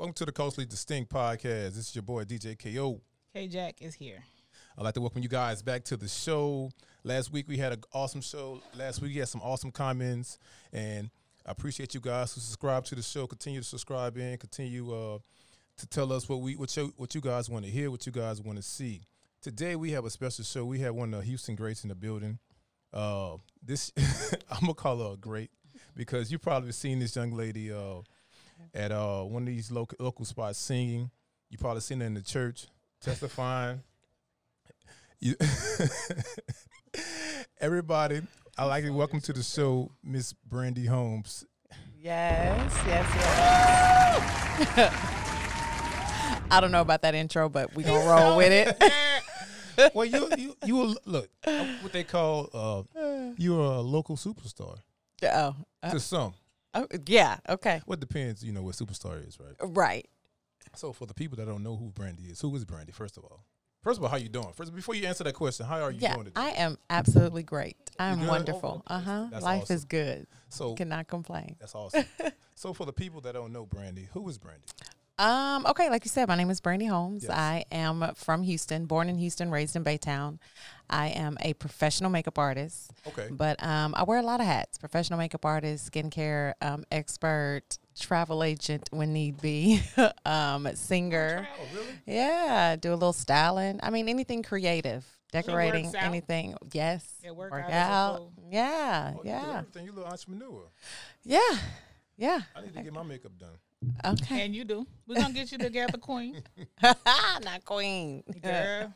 Welcome to the Culturally Distinct Podcast. This is your boy DJ KO. K Jack is here. I'd like to welcome you guys back to the show. Last week we had an awesome show. Last week we had some awesome comments, and I appreciate you guys who subscribe to the show. Continue to subscribe in. Continue uh, to tell us what we what you what you guys want to hear, what you guys want to see. Today we have a special show. We have one of the Houston greats in the building. Uh, this I'm gonna call her a great because you probably seen this young lady uh, at uh, one of these local local spots singing. You probably seen her in the church testifying. You Everybody, I like to welcome to the show, Miss Brandi Holmes. Yes, yes, yes. I don't know about that intro, but we gonna roll with it. Well, you you you look what they call uh, you're a local superstar oh, uh, to some. Oh, yeah. Okay. What it depends, you know, what superstar is, right? Right. So for the people that don't know who Brandi is, who is Brandi? First of all, first of all, how you doing? First, before you answer that question, how are you Yeah, doing today? I am absolutely great. I'm wonderful. Uh huh. Life awesome. is good. so Cannot complain. that's awesome. so for the people that don't know Brandi, who is Brandi? Um, okay, like you said, my name is Brandi Holmes. Yes. I am from Houston, born in Houston, raised in Baytown. I am a professional makeup artist, Okay. but um, I wear a lot of hats: professional makeup artist, skincare um, expert, travel agent when need be, um, singer. Oh, really? Yeah, do a little styling. I mean, anything creative, decorating, anything. Yes, Yeah, work work out out. Yeah, Oh, you do yeah. You a little entrepreneur. yeah, yeah. I need to get my makeup done. Okay, And you do. We're gonna get you together, Queen. not queen. Girl.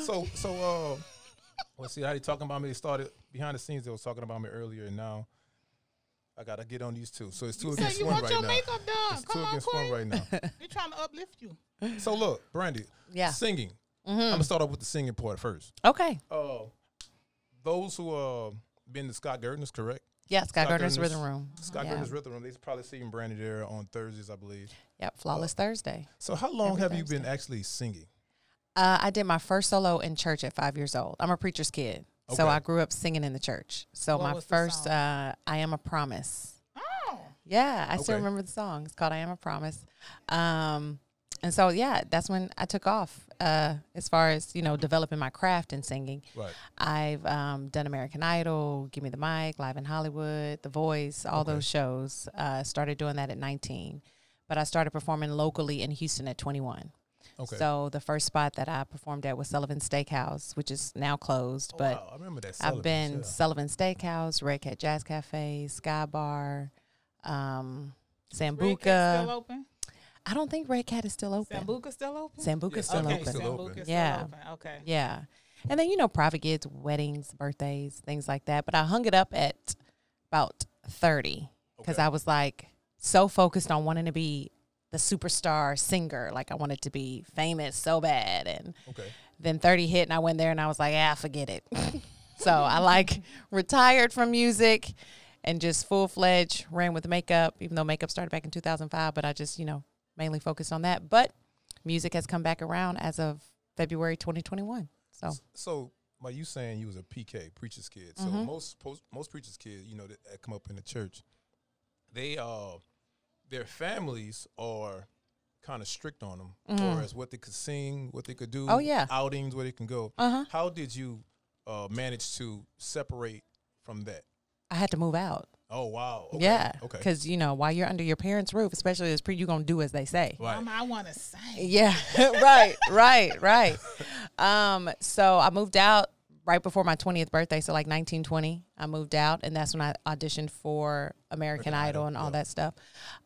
so so uh let's see how they talking about me. They started behind the scenes. They was talking about me earlier, and now I gotta get on these two. So it's two You against said you one want right your now. makeup done. It's two on, against one right now. They're trying to uplift you. so look, Brandi, Yeah. singing. I'm Mhm. gonna start off with the singing part first. Okay. Uh, those who uh been to Scott Gardner's, correct? Yeah, Scott Scott Gardner's Gardner's- Rhythm Room. Scott yeah. Gardner's Rhythm Room. They probably seen Brandi there on Thursdays, I believe. Yep, Flawless Thursday. So how long Every have you been actually singing? Uh, I did my first solo in church at five years old. I'm a preacher's kid, so I grew up singing in the church. So What my first, uh, I am a promise. Oh. Yeah, I still remember the song. It's called "I Am a Promise." Um, and so yeah, that's when I took off. Uh, as far as you know, developing my craft in singing. Right. I've um, done American Idol, Give Me the Mic, Live in Hollywood, The Voice, all Okay. those shows. Uh, started doing that at 19, but I started performing locally in Houston at 21. Okay. So the first spot that I performed at was Sullivan Steakhouse, which is now closed, Oh, but wow, I remember that. I've been yeah. Sullivan Steakhouse, Red Cat Jazz Cafe, Sky Bar, um, Red Cat Sambuca. still open? I don't think Red Cat is still open. Sambuca still open? Sambuca's Yeah, still okay, open. Still open. Sambuca's Yeah. still open. Okay. Yeah. And then, you know, private gigs, weddings, birthdays, things like that. But I hung it up at about 30 because Okay. I was like so focused on wanting to be the superstar singer. Like I wanted to be famous so bad. And Okay. then 30 hit and I went there and I was like, ah, forget it. so I like retired from music and just full fledged ran with makeup, even though makeup started back in 2005. But I just, you know, mainly focused on that. But music has come back around as of February 2021. So So, by you saying you was a PK preacher's kid, so Mhm. most post, most preachers' kids, you know, that, that come up in the church, they uh, their families are kind of strict on them, as far Mhm. as what they could sing, what they could do. Oh, yeah. outings where they can go. uh huh. How did you uh, manage to separate from that? I had to move out. Oh wow! Okay. Yeah. Okay. Because, you know, while you're under your parents' roof, especially as pre, you're going to do as they say. Right. Mama, I want to sing. Yeah, right, right, right. Um, so I moved out right before my 20th birthday, so like 1920. I moved out, and that's when I auditioned for American, American Idol, Idol, and all yeah. that stuff.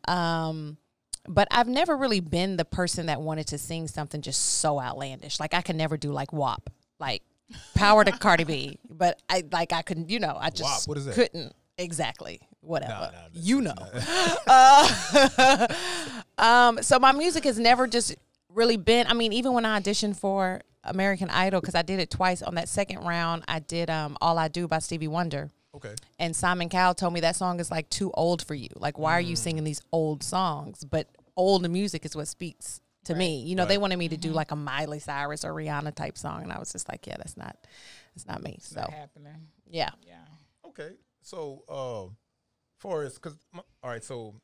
Um, but I've never really been the person that wanted to sing something just so outlandish. Like I could never do like WAP, like Power to Cardi B. But I like I couldn't, you know, I just WAP, what is that? couldn't exactly. Whatever nah, that's- you know. Uh, um, so my music has never just really been. I mean, even when I auditioned for American Idol, because I did it twice. On that second round, I did um, "All I Do" by Stevie Wonder, Okay. and Simon Cowell told me that song is like too old for you. Like, why are you singing these old songs? But old music is what speaks to me. You know, they wanted me to do like a Miley Cyrus or Rihanna type song, and I was just like, yeah, that's not, that's not me. So Not happening. yeah, Yeah. Okay. So, uh, for us, because all right, so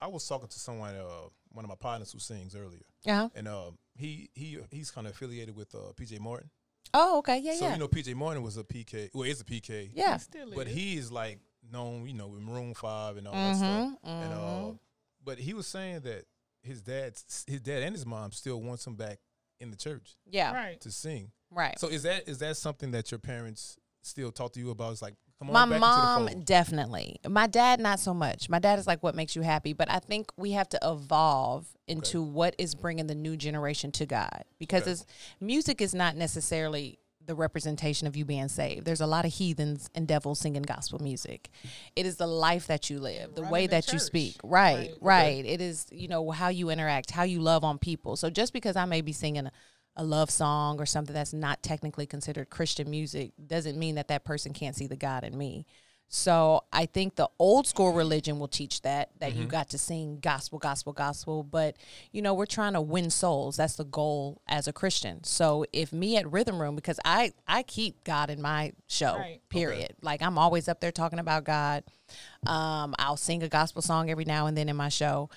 I was talking to someone, uh, one of my partners who sings earlier, Uh-huh. and uh, he he he's kind of affiliated with uh, PJ Morton. Oh, okay. Yeah, so yeah. So you know, PJ Morton was a PK. Well, is a PK. yeah. Still But is. he is like known, you know, with Maroon Five and all that stuff. Mhm, And uh, mhm. but he was saying that his dad, his dad and his mom still wants him back in the church Yeah. right. to sing. Right. So is that is that something that your parents still talk to you about? It's like, come on, My mom into the fold. definitely. My dad not so much. My dad is like what makes you happy, but I think we have to evolve into what is bringing the new generation to God because Okay. music is not necessarily the representation of you being saved. There's a lot of heathens and devils singing gospel music. It is the life that you live, the way the that you speak. Right, Right. right. It is, you know, how you interact, how you love on people. So just because I may be singing a, a love song or something that's not technically considered Christian music doesn't mean that that person can't see the God in me. So I think the old school religion will teach that that you got to sing gospel, gospel, gospel. But you know, we're trying to win souls. That's the goal as a Christian. So if me at Rhythm Room, because I I keep God in my show, Right. period. Like I'm always up there talking about God. Um, I'll sing a gospel song every now and then in my show.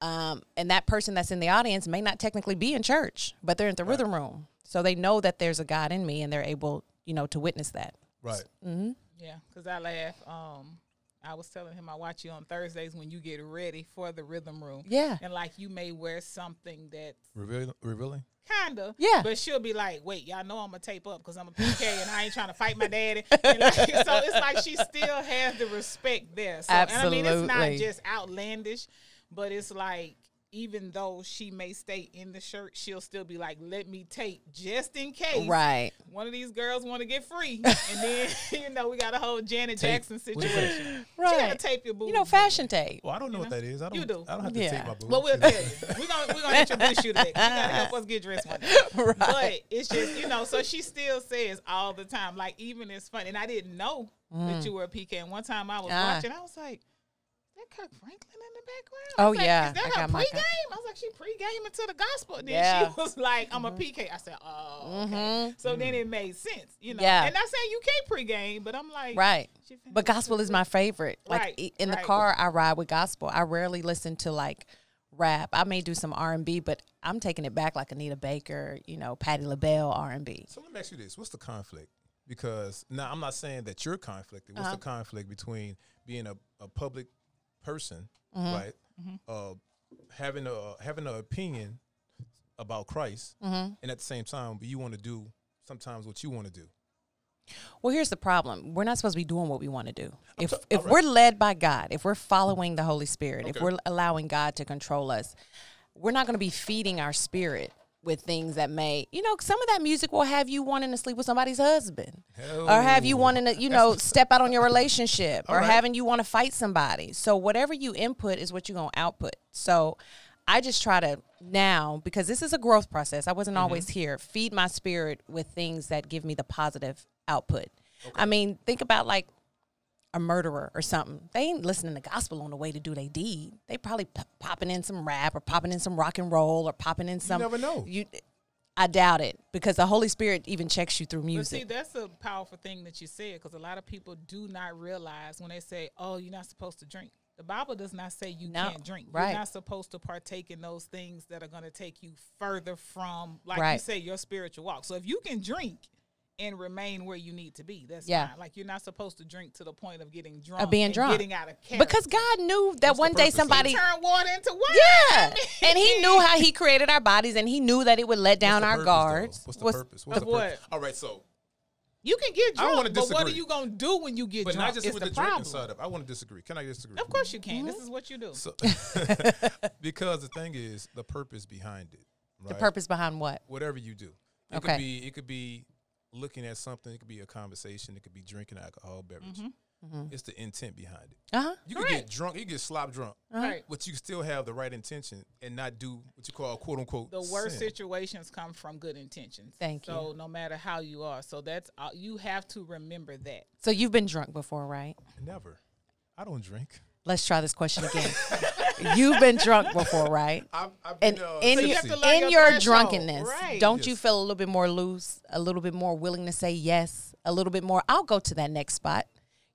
Um, and that person that's in the audience may not technically be in church, but they're in the rhythm room. So they know that there's a God in me and they're able, you know, to witness that. right. Mm-hmm. Yeah, because I laugh. Um, I was telling him I watch you on Thursdays when you get ready for the rhythm room. Yeah. And like you may wear something that Revealing, revealing. kind of. Yeah. But she'll be like, wait, y'all know I'm going to tape up because I'm a PK and I ain't trying to fight my daddy. And like, so it's like she still has the respect there. So, And I mean, it's not just outlandish, but it's like, even though she may stay in the shirt, she'll still be like, let me tape just in case. Right. One of these girls want to get free. And then, you know, we got a whole Janet Tape. Jackson What is that? situation. She got to tape your boobs. You know, fashion tape. Well, I don't know what that is. I don't. You do. I don't have to Yeah. take my boobs. Well, we'll tell you. We're gonna we're gonna introduce you to that. You gotta help us get dressed one day. Right. But it's just you know. So she still says all the time, like even it's funny. And I didn't know that you were a PK. And one time I was Mm. Ah. watching, I was like, "Is that Kirk Franklin in the background?" Oh, I was like, yeah. Is that I her got pregame? co- I was like, "She pregame into the gospel." And then Yeah. Mm-hmm. she was like, "I'm a PK." I said, "Oh, okay." Mhm. So then it made sense, you know. Yeah. And I say you can't pregame, but I'm like, Right. But gospel is my favorite. Like Right, in the right. car, I ride with gospel. I rarely listen to like rap. I may do some R and B, but I'm taking it back like Anita Baker, you know, Patti LaBelle R and B. So let me ask you this: What's the conflict? Because now I'm not saying that you're conflicted. What's Uh-huh. the conflict between being a, a public person, Mm-hmm. right? Uh, having a having an opinion about Christ, Mm-hmm. and at the same time, but you want to do sometimes what you want to do. Well, here's the problem. We're not supposed to be doing what we want to do. If so- if right. we're led by God, if we're following the Holy Spirit, if we're allowing God to control us, we're not going to be feeding our spirit with things that may, you know, some of that music will have you wanting to sleep with somebody's husband. Or have you wanting to, you know, step out on your relationship or right. having you want to fight somebody. So whatever you input is what you're going to output. So I just try to now, because this is a growth process, I wasn't Mm-hmm. always here, feed my spirit with things that give me the positive output. I mean, think about like a murderer or something. They ain't listening to gospel on the way to do their deed. They probably p- popping in some rap or popping in some rock and roll or popping in some. never know. You, I doubt it because the Holy Spirit even checks you through But see, that's a powerful thing that you said because a lot of people do not realize when they say, "Oh, you're not supposed to drink." The Bible does not say you No, can't drink. right. You're not supposed to partake in those things that are going to take you further from, like you say, your spiritual walk. So if you can drink and remain where you need to be, that's Yeah. fine. Like you're not supposed to drink to the point of getting drunk, of being and drunk. getting out of character. Because God knew that What's one day purpose of it? somebody. turn water into wine. Yeah, and He knew how He created our bodies, and He knew that it would let down our purpose, though? guards. What's the What's- purpose? What's of the purpose? what? All right, so You can get I drunk, wanna but what are you gonna do when you get but drunk? not just It's with the the, drinking side of. I want to disagree. Can I disagree? Of course you can. Mm-hmm. This is what you do. So, because the thing is the purpose behind it. Right? The purpose behind what? whatever you do. It Okay. could be it could be looking at something, it could be a conversation, it could be drinking alcohol beverage. It's the intent behind it. Uh huh. You can get drunk, you can get slop drunk, Right. but you still have the right intention and not do what you call quote unquote the worst sin. situations come from good intentions. Thank you. So no matter how you are, so that's uh, you have to remember that. So you've been drunk before, right? Never. I don't drink. Let's try this question again. you've been drunk before, right? I've, I've And been, uh, in you your, have tipsy. to learn in your your drunkenness, right. don't you feel a little bit more loose, a little bit more willing to say yes, a little bit more? I'll go to that next spot.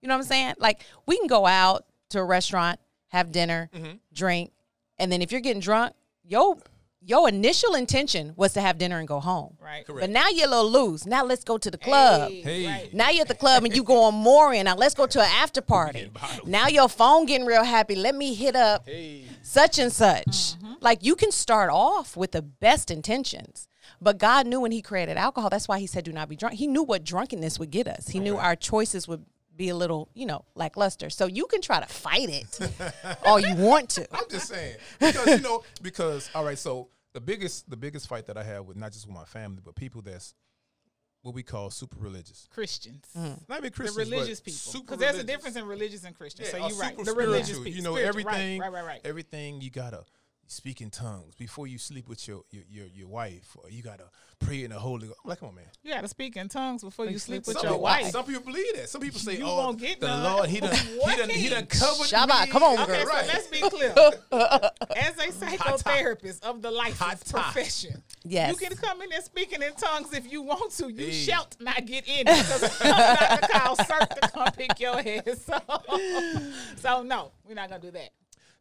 You know what I'm saying? Like we can go out to a restaurant, have dinner, Mm-hmm. drink, And then if you're getting drunk, yo your initial intention was to have dinner and go home. Right. Correct. But now you're a little loose. Now let's go to the club. Hey, Hey. right. Now you're at the club and you going more in. Now let's go to an after party. Now your phone getting real happy. Let me hit up Hey. such and such. Mm-hmm. Like you can start off with the best intentions. But God knew when he created alcohol, that's why he said do not be drunk. He knew what drunkenness would get us. He knew our choices would be a little, you know, lackluster. So you can try to fight it all you want to. I'm just saying because you know because all right. So the biggest the biggest fight that I have with not just with my family but people that's what we call super religious. Christians. Mm. Not even The Christians, religious but people. Because there's a difference in religious and Christian. Yeah, so you're right. The religious people. You know Spiritual, right, everything. Right, right, right. Everything you gotta speak in tongues before you sleep with your your your, your wife, or you gotta pray in the Holy. Ghost. I'm like, come on, man. You got to speak in tongues before you sleep with some your people, wife. Some people believe that. Some people say, You "Oh, won't get the none. Lord, he done, he What? done, he done covered Shabbat, me." come on, Okay, girl. Right. so let's be clear. As a psychotherapist of the licensed Hot profession, Yes. you can come in there speaking in tongues if you want to. You Hey. shall not get in because I'm not to call CERT to come pick your head. So, so no, we're not gonna do that.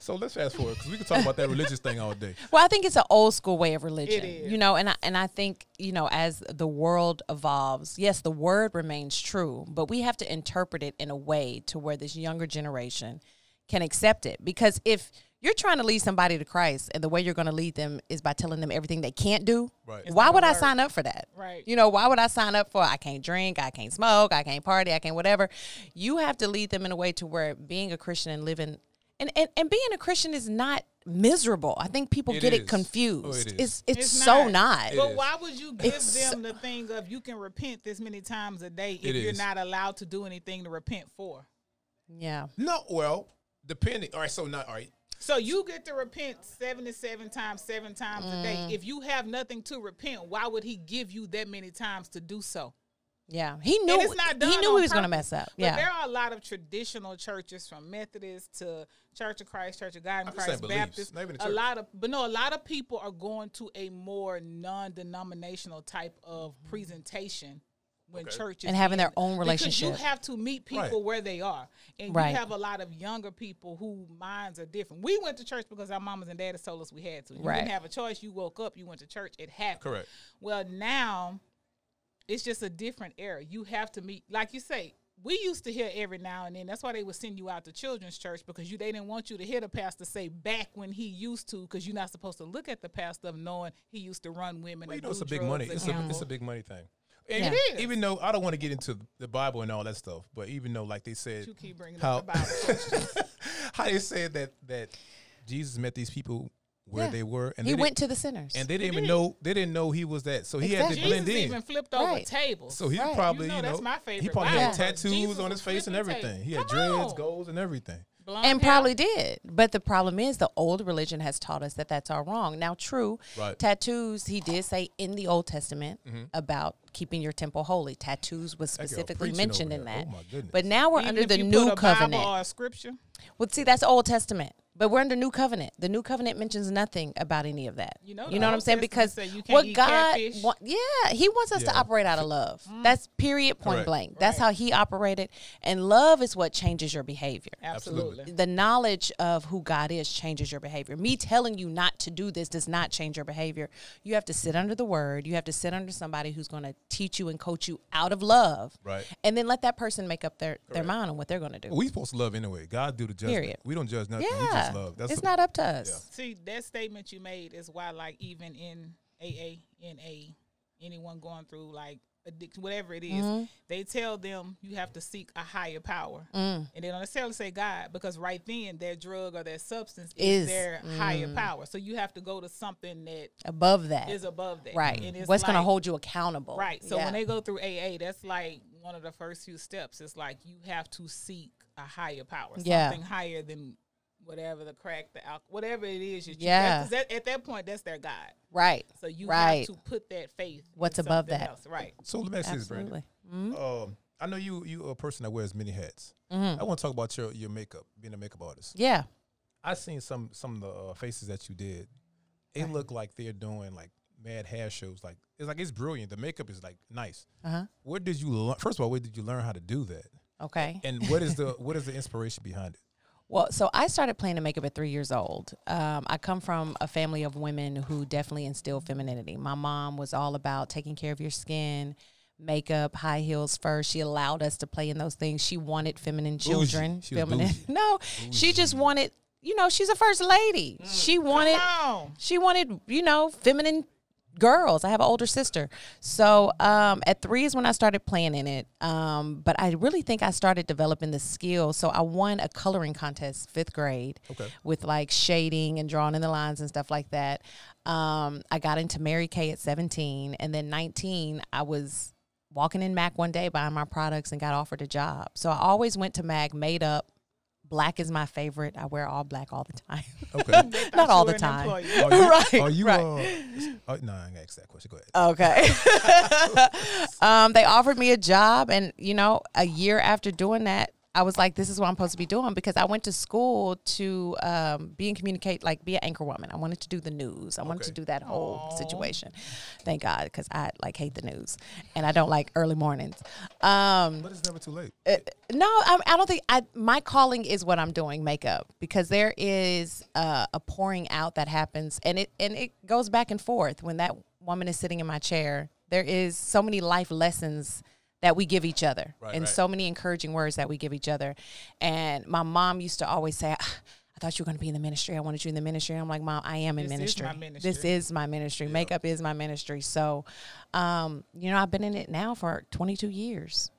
So let's fast forward because we can talk about that religious thing all day. Well, I think it's an old school way of religion. is. You know, and I, and I think, you know, as the world evolves, yes, the word remains true, but we have to interpret it in a way to where this younger generation can accept it. Because if you're trying to lead somebody to Christ and the way you're going to lead them is by telling them everything they can't do, Right. why would gonna I sign up for that? Right. You know, why would I sign up for I can't drink, I can't smoke, I can't party, I can't whatever. You have to lead them in a way to where being a Christian and living and, and, and being a Christian is not miserable. I think people It get it confused. Oh, it is. It's it's, It's so not. not. It But is. why would you give It's- them the thing of you can repent this many times a day if you're is. not allowed to do anything to repent for? Yeah. No, well, depending. All right, so not all right. So you get to repent 77 times, seven times a day. Mm. If you have nothing to repent, why would he give you that many times to do so? Yeah. He knew and it's not done he knew he was going to mess up. But Yeah. there are a lot of traditional churches from Methodist to Church of Christ, Church of God in I'm Christ, Baptist. not even A lot of, but no, a lot of people are going to a more non-denominational type of mm-hmm. presentation when Okay. church is And having their in. own Because relationship. you have to meet people Right. where they are, and Right. you have a lot of younger people who minds are different. We went to church because our mamas and daddies told us we had to. You Right. didn't have a choice. You woke up, you went to church. It happened. Correct. Well, now it's just a different era. You have to meet, like you say. We used to hear every now and then. That's why they would send you out to children's church because you they didn't want you to hear the pastor say back when he used to because you're not supposed to look at the pastor of knowing he used to run women. Well, you know, it's a big money. It's a, it's a big money thing. And Yeah. It is. Even though I don't want to get into the Bible and all that stuff, but even though, like they said, You keep bringing how up the Bible. how they said that that Jesus met these people where Yeah. they were, and he they went to the sinners. and they didn't even did. know they didn't know he was that, so he had to Exactly. blend Jesus in. even flipped over Right. tables. So he Right. probably, You you know, know, that's my favorite. he favorite probably had tattoos Jesus on his face and everything. tables. He had Come dreads, on. goals, and everything. Blonde and hair. probably did. But the problem is the old religion has taught us that that's all wrong. Now, true, Right. tattoos, he did say in the Old Testament Mm-hmm. about keeping your temple holy. Tattoos was specifically mentioned in that. Oh, my goodness. But now we're Even under if the you new put a covenant. Bible or a scripture. Well, see, that's Old Testament, but we're under New Covenant. The New Covenant mentions nothing about any of that. You know, you know what I'm saying? Because you can't what God, catfish. wa- yeah, He wants us to operate out of love. Mm-hmm. That's period, point Correct. blank. That's Right. how He operated, and love is what changes your behavior. Absolutely. The knowledge of who God is changes your behavior. Me telling you not to do this does not change your behavior. You have to sit under the Word. You have to sit under somebody who's going to teach you and coach you out of love, Right. and then let that person make up their their mind on what they're going to do. Well, we supposed to love anyway. God do the judgment. Period. We don't judge nothing. We yeah, love. That's it's the- not up to us. See, that statement you made is why, like, even in AA, NA, anyone going through like addiction, whatever it is, Mm-hmm. they tell them you have to seek a higher power, Mm. and they don't necessarily say God because right then their drug or their substance Is, is, their higher power. So you have to go to something that Above that, is above that, right? And it's What's going to hold you accountable? Right. So Yeah. when they go through AA, that's like one of the first few steps. It's like you have to seek a higher power, Yeah. something higher than whatever the crack, the alcohol, whatever it is. That you, Yeah. Because that, at that point, that's their God. right, So you Right. have to put that faith. in What's above that? Else. Right. So let me ask you this, Brandon. absolutely. Um, I know you you a person that wears many hats. Mm-hmm. I want to talk about your your makeup, being a makeup artist. Yeah, I seen some some of the uh, faces that you did. It look like they're doing like mad hair shows. Like it's like it's brilliant. The makeup is like nice. uh huh. Where did you learn? First of all, where did you learn how to do that? Okay. And what is the what is the inspiration behind it? Well, so I started playing in makeup at three years old. Um, I come from a family of women who definitely instilled femininity. My mom was all about taking care of your skin, makeup, high heels first. She allowed us to play in those things. She wanted feminine children. She was feminine. bougie. No, she just wanted. You know, she's a first lady. She wanted. She wanted, you know, feminine girls. I have an older sister. So um, at three is when I started playing in it. Um, but I really think I started developing the skill. So I won a coloring contest fifth grade Okay. with like shading and drawing in the lines and stuff like that. Um, I got into Mary Kay at 17. And then 19, I was walking in MAC one day buying my products and got offered a job. So I always went to MAC made up. Black is my favorite. I wear all black all the time. Okay. Not all the time. Are you, Right, Are you? right. Uh, oh, no, I ain't gonna ask that question. Go ahead. Okay. um, they offered me a job, and you know, a year after doing that, I was like, "This is what I'm supposed to be doing," because I went to school to um, be and communicate, like be an anchor woman. I wanted to do the news. I wanted to do that whole Aw. situation. Thank God, because I like hate the news, and I don't like early mornings. Um, But it's never too late. uh, no, I, I don't think I. My calling is what I'm doing, makeup, because there is uh, a pouring out that happens, and it and it goes back and forth. When that woman is sitting in my chair, there is so many life lessons that we give each other, Right, and right. so many encouraging words that we give each other. And my mom used to always say. "Ah, I thought you were going to be in the ministry. I wanted you in the ministry. I'm like, Mom, I am in This is ministry. This is my ministry. Makeup is my ministry. So, um, you know, I've been in it now for 22 years.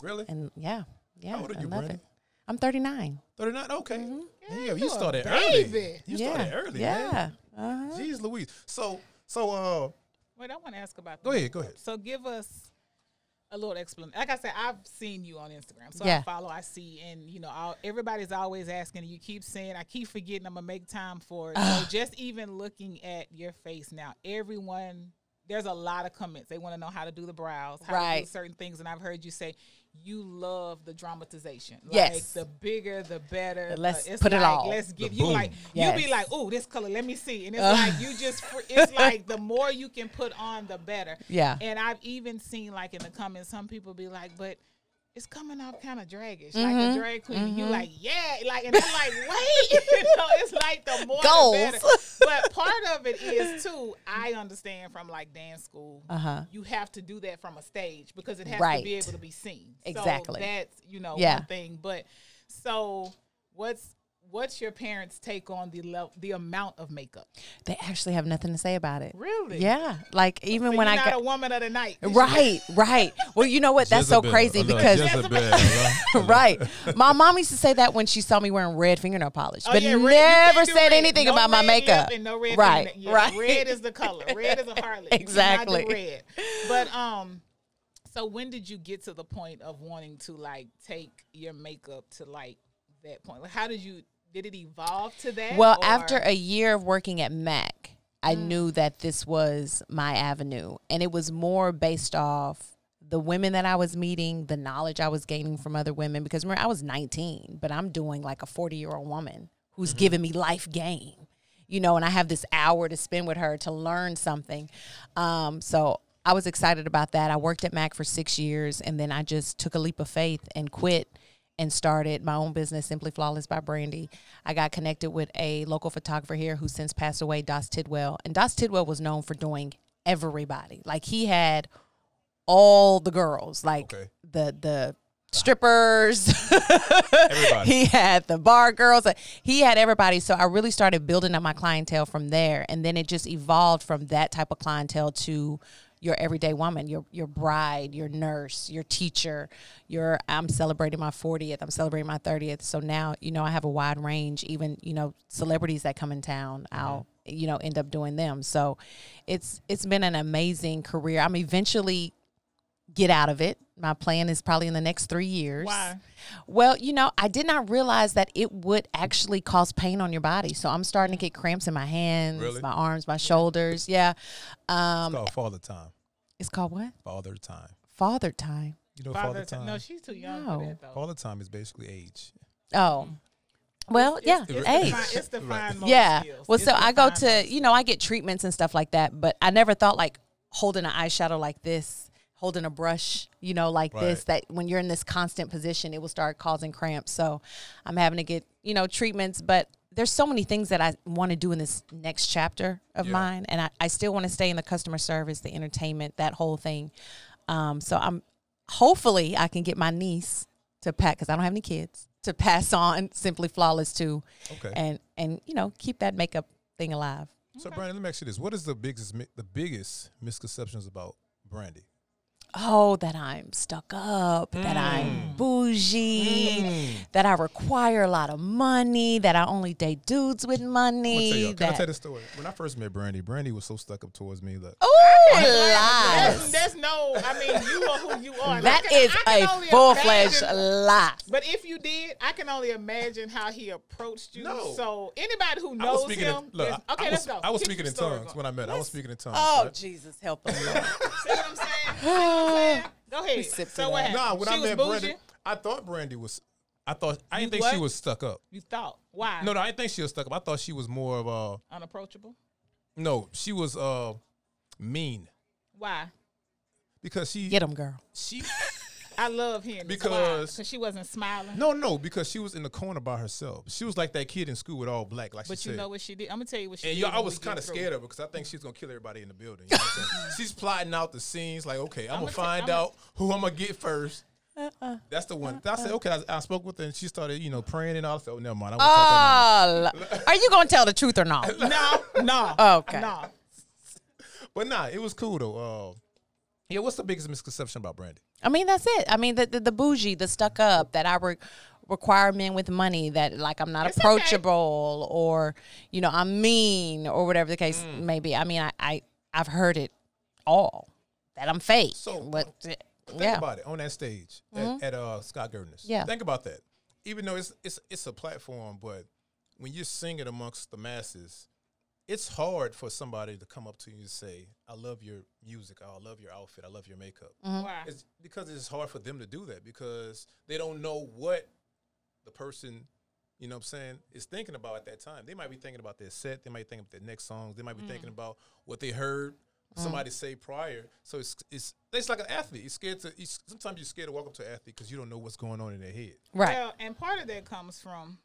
Really? And yeah, yeah, How old are I you, love Brandon? it. I'm 39. 39? Okay. Yeah, you you started baby. early. You yeah, started early, yeah. man. Uh-huh. Jeez Louise. So, so, uh, Wait, I want to ask about. Go the ahead, go ahead. So give us a little explanation. Like I said, I've seen you on Instagram, so Yeah. I follow, I see, and you know, I'll, everybody's always asking. You keep saying, I keep forgetting. I'm gonna make time for it. so just even looking at your face now, everyone. There's a lot of comments. They want to know how to do the brows, how to Right. do certain things, and I've heard you say you love the dramatization. Yes. like the bigger, the better. The let's Uh, it's put it like, all. Let's give The you boom. like Yes. you be like, oh, this color. Let me see, and it's Uh. like you just. It's like the more you can put on, the better. Yeah. And I've even seen like in the comments, some people be like, but it's coming off kind of draggish, like a drag queen. And you like, yeah, like, and I'm like, wait, you know, it's like the more Goals. the better. But part of it is too. I understand from like dance school, Uh-huh. you have to do that from a stage because it has to be able to be seen. Exactly. So that's you know Yeah. one thing. But so what's what's your parents' take on the level, the amount of makeup? They actually have nothing to say about it. Really? Yeah. Like even So when you're I not got a woman of the night. Right, right. Well, you know what? That's so Jezebel. crazy because Jezebel. Right. My mom used to say that when she saw me wearing red fingernail polish, Oh, but yeah, red- never said red. anything No about my makeup. and no red right. Yeah, right. Red is the color. Red is a harlot. You cannot do Exactly. red. But um, so when did you get to the point of wanting to like take your makeup to like that point? Like, how did you? Did it evolve to that? Well, or- after a year of working at Mac, I Mm. knew that this was my avenue. And it was more based off the women that I was meeting, the knowledge I was gaining from other women. Because remember, I was 19, but I'm doing like a 40 year old woman who's giving me life game, you know, and I have this hour to spend with her to learn something. Um, so I was excited about that. I worked at Mac for six years and then I just took a leap of faith and quit and started my own business, Simply Flawless by Brandi. I got connected with a local photographer here who since passed away, Das Tidwell. And Das Tidwell was known for doing everybody. Like he had all the girls, like Okay. the the strippers. He had the bar girls. He had everybody. So I really started building up my clientele from there, and then it just evolved from that type of clientele to your everyday woman, your your bride, your nurse, your teacher. Your I'm celebrating my 40th. I'm celebrating my 30th. So now you know I have a wide range. Even you know celebrities that come in town, mm-hmm. I'll you know end up doing them. So it's it's been an amazing career. I'm eventually get out of it. My plan is probably in the next three years. Why? Well, you know, I did not realize that it would actually cause pain on your body. So I'm starting to get cramps in my hands, Really? my arms, my shoulders. Yeah. Um, It's called Father Time. it's called what? Father Time. Father time. You know Father Father time. Time? No, she's too young No. for that though. Father Time is basically age. Oh. Well, It's- yeah, it's, it's age. The fine, it's the Right. fine motor yeah. skills. Well, It's so I go to, you know, I get treatments and stuff like that, but I never thought like holding an eyeshadow like this, holding a brush, you know, like this, that when you're in this constant position, it will start causing cramps. So I'm having to get, you know, treatments. But there's so many things that I want to do in this next chapter of Yeah. mine. And I, I still want to stay in the customer service, the entertainment, that whole thing. Um, so I'm hopefully I can get my niece to pack because I don't have any kids to pass on Simply Flawless to Okay. and and you know keep that makeup thing alive. So, Brandi, let me ask you this: What is the biggest the biggest misconceptions about Brandi? Oh, that I'm stuck up, that I'm bougie, Mm. that I require a lot of money, that I only date dudes with I'm gonna tell money. you. Can I tell the story? When I first met Brandi, Brandi was so stuck up towards me that Ooh, That's, lies. that's no. I mean, you are who you are. And That I is I can a full fledged imagine- lie. But if you did, I can only imagine how he approached you. No. So anybody who knows him, in, look, is- I- okay, I was, let's go. I was Keep speaking in tongues going. when I met. her. I was speaking in tongues. Oh, right? Jesus, help them, Lord. See what I'm saying? See what I'm saying? Go ahead. So what that. happened? Nah, when she I was met bougie? Brandi, I thought Brandi was. I thought I didn't You think she was stuck up. You thought why? No, no, I didn't think she was stuck up. I thought she was more of a. Unapproachable. No, she was uh mean Why? because she Get them, girl. she I love hearing. Because- because she wasn't smiling. no no because she was in the corner by herself. She was like that kid in school with all black, like but she you said. know what she did? I'm gonna tell you what she and did. yo, I was kind of get through. scared of her because I think she's gonna kill everybody in the building. You know what I'm she's plotting out the scenes. Like, okay, I'm, I'ma gonna ta- find I'ma- out who I'm gonna get 1st Uh-uh. That's the one. I said, okay. I, I spoke with her and she started, you know, praying and all. I said, oh, never mind. I won't talk to her now. Oh, lo- are you gonna tell the truth or not? No, no. Okay. No. But nah, it was cool though. Uh, yeah, what's the biggest misconception about Brandi? I mean, that's it. I mean, the the, the bougie, the stuck up, that I re- require men with money, that like I'm not It's okay. approachable, or you know, I'm mean, or whatever the case Mm. may be. I mean, I, I I've heard it all. That I'm fake. So, but Think yeah, about it on that stage at, at uh, Scott Gardner's. Yeah. Think about that. Even though it's it's it's a platform, but when you're singing amongst the masses, it's hard for somebody to come up to you and say, "I love your music. Oh, I love your outfit. I love your makeup." Mm-hmm. Why? It's because it's hard for them to do that because they don't know what the person, you know what I'm saying, is thinking about at that time. They might be thinking about their set, they might think about their next songs, they might be mm. thinking about what they heard mm-hmm. somebody say prior. So it's it's it's like an athlete. You're scared to you, sometimes you're scared to walk up to an athlete because you don't know what's going on in their head. right. Well, and part of that comes from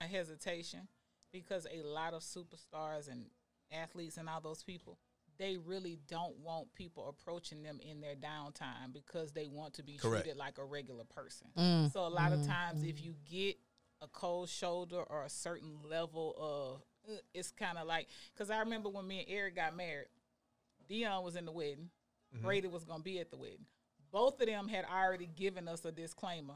a hesitation because a lot of superstars and athletes and all those people, they really don't want people approaching them in their downtime because they want to be Correct. treated like a regular person. Mm, So a lot of times, if you get a cold shoulder or a certain level of, uh, it's kind of like because I remember when me and Eric got married, Deion was in the wedding, Bradie was gonna be at the wedding. Both of them had already given us a disclaimer.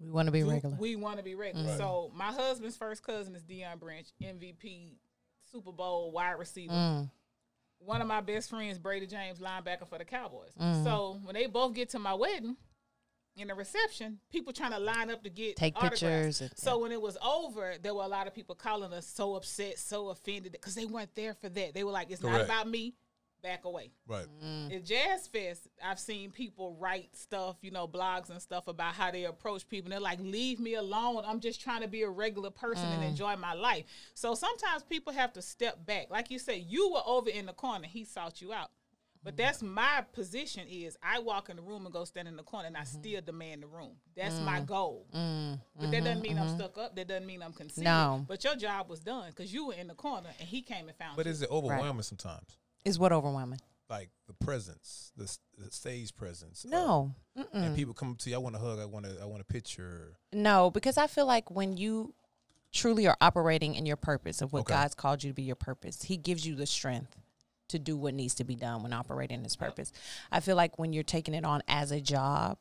We want to be Do regular. We want to be regular. So my husband's first cousin is Deion Branch, MVP, Super Bowl wide receiver. Mm, One of my best friends, Bradie James, linebacker for the Cowboys. Mm. So when they both get to my wedding, in the reception, people trying to line up to get Take pictures and- so when it was over, there were a lot of people calling us so upset, so offended because they weren't there for that. They were like, "It's not about me." Back away. Right. Mm. At Jazz Fest, I've seen people write stuff, you know, blogs and stuff about how they approach people. And they're like, leave me alone. I'm just trying to be a regular person and mm. enjoy my life. So sometimes people have to step back. Like you said, you were over in the corner, he sought you out. But mm. that's my position is I walk in the room and go stand in the corner and I mm-hmm. still demand the room. That's my mm. goal. But that doesn't mean I'm mm-hmm. stuck up. That doesn't mean I'm mm-hmm. conceited. No. But your job was done because you were in the corner and he came and found But you. But is it overwhelming sometimes? Is what overwhelming? Like the presence, the, the stage presence. No, and people come up to you. I want a hug. I want a I want a picture. no, because I feel like when you truly are operating in your purpose of what Okay. God's called you to be your purpose, He gives you the strength to do what needs to be done when operating His purpose. I feel like when you're taking it on as a job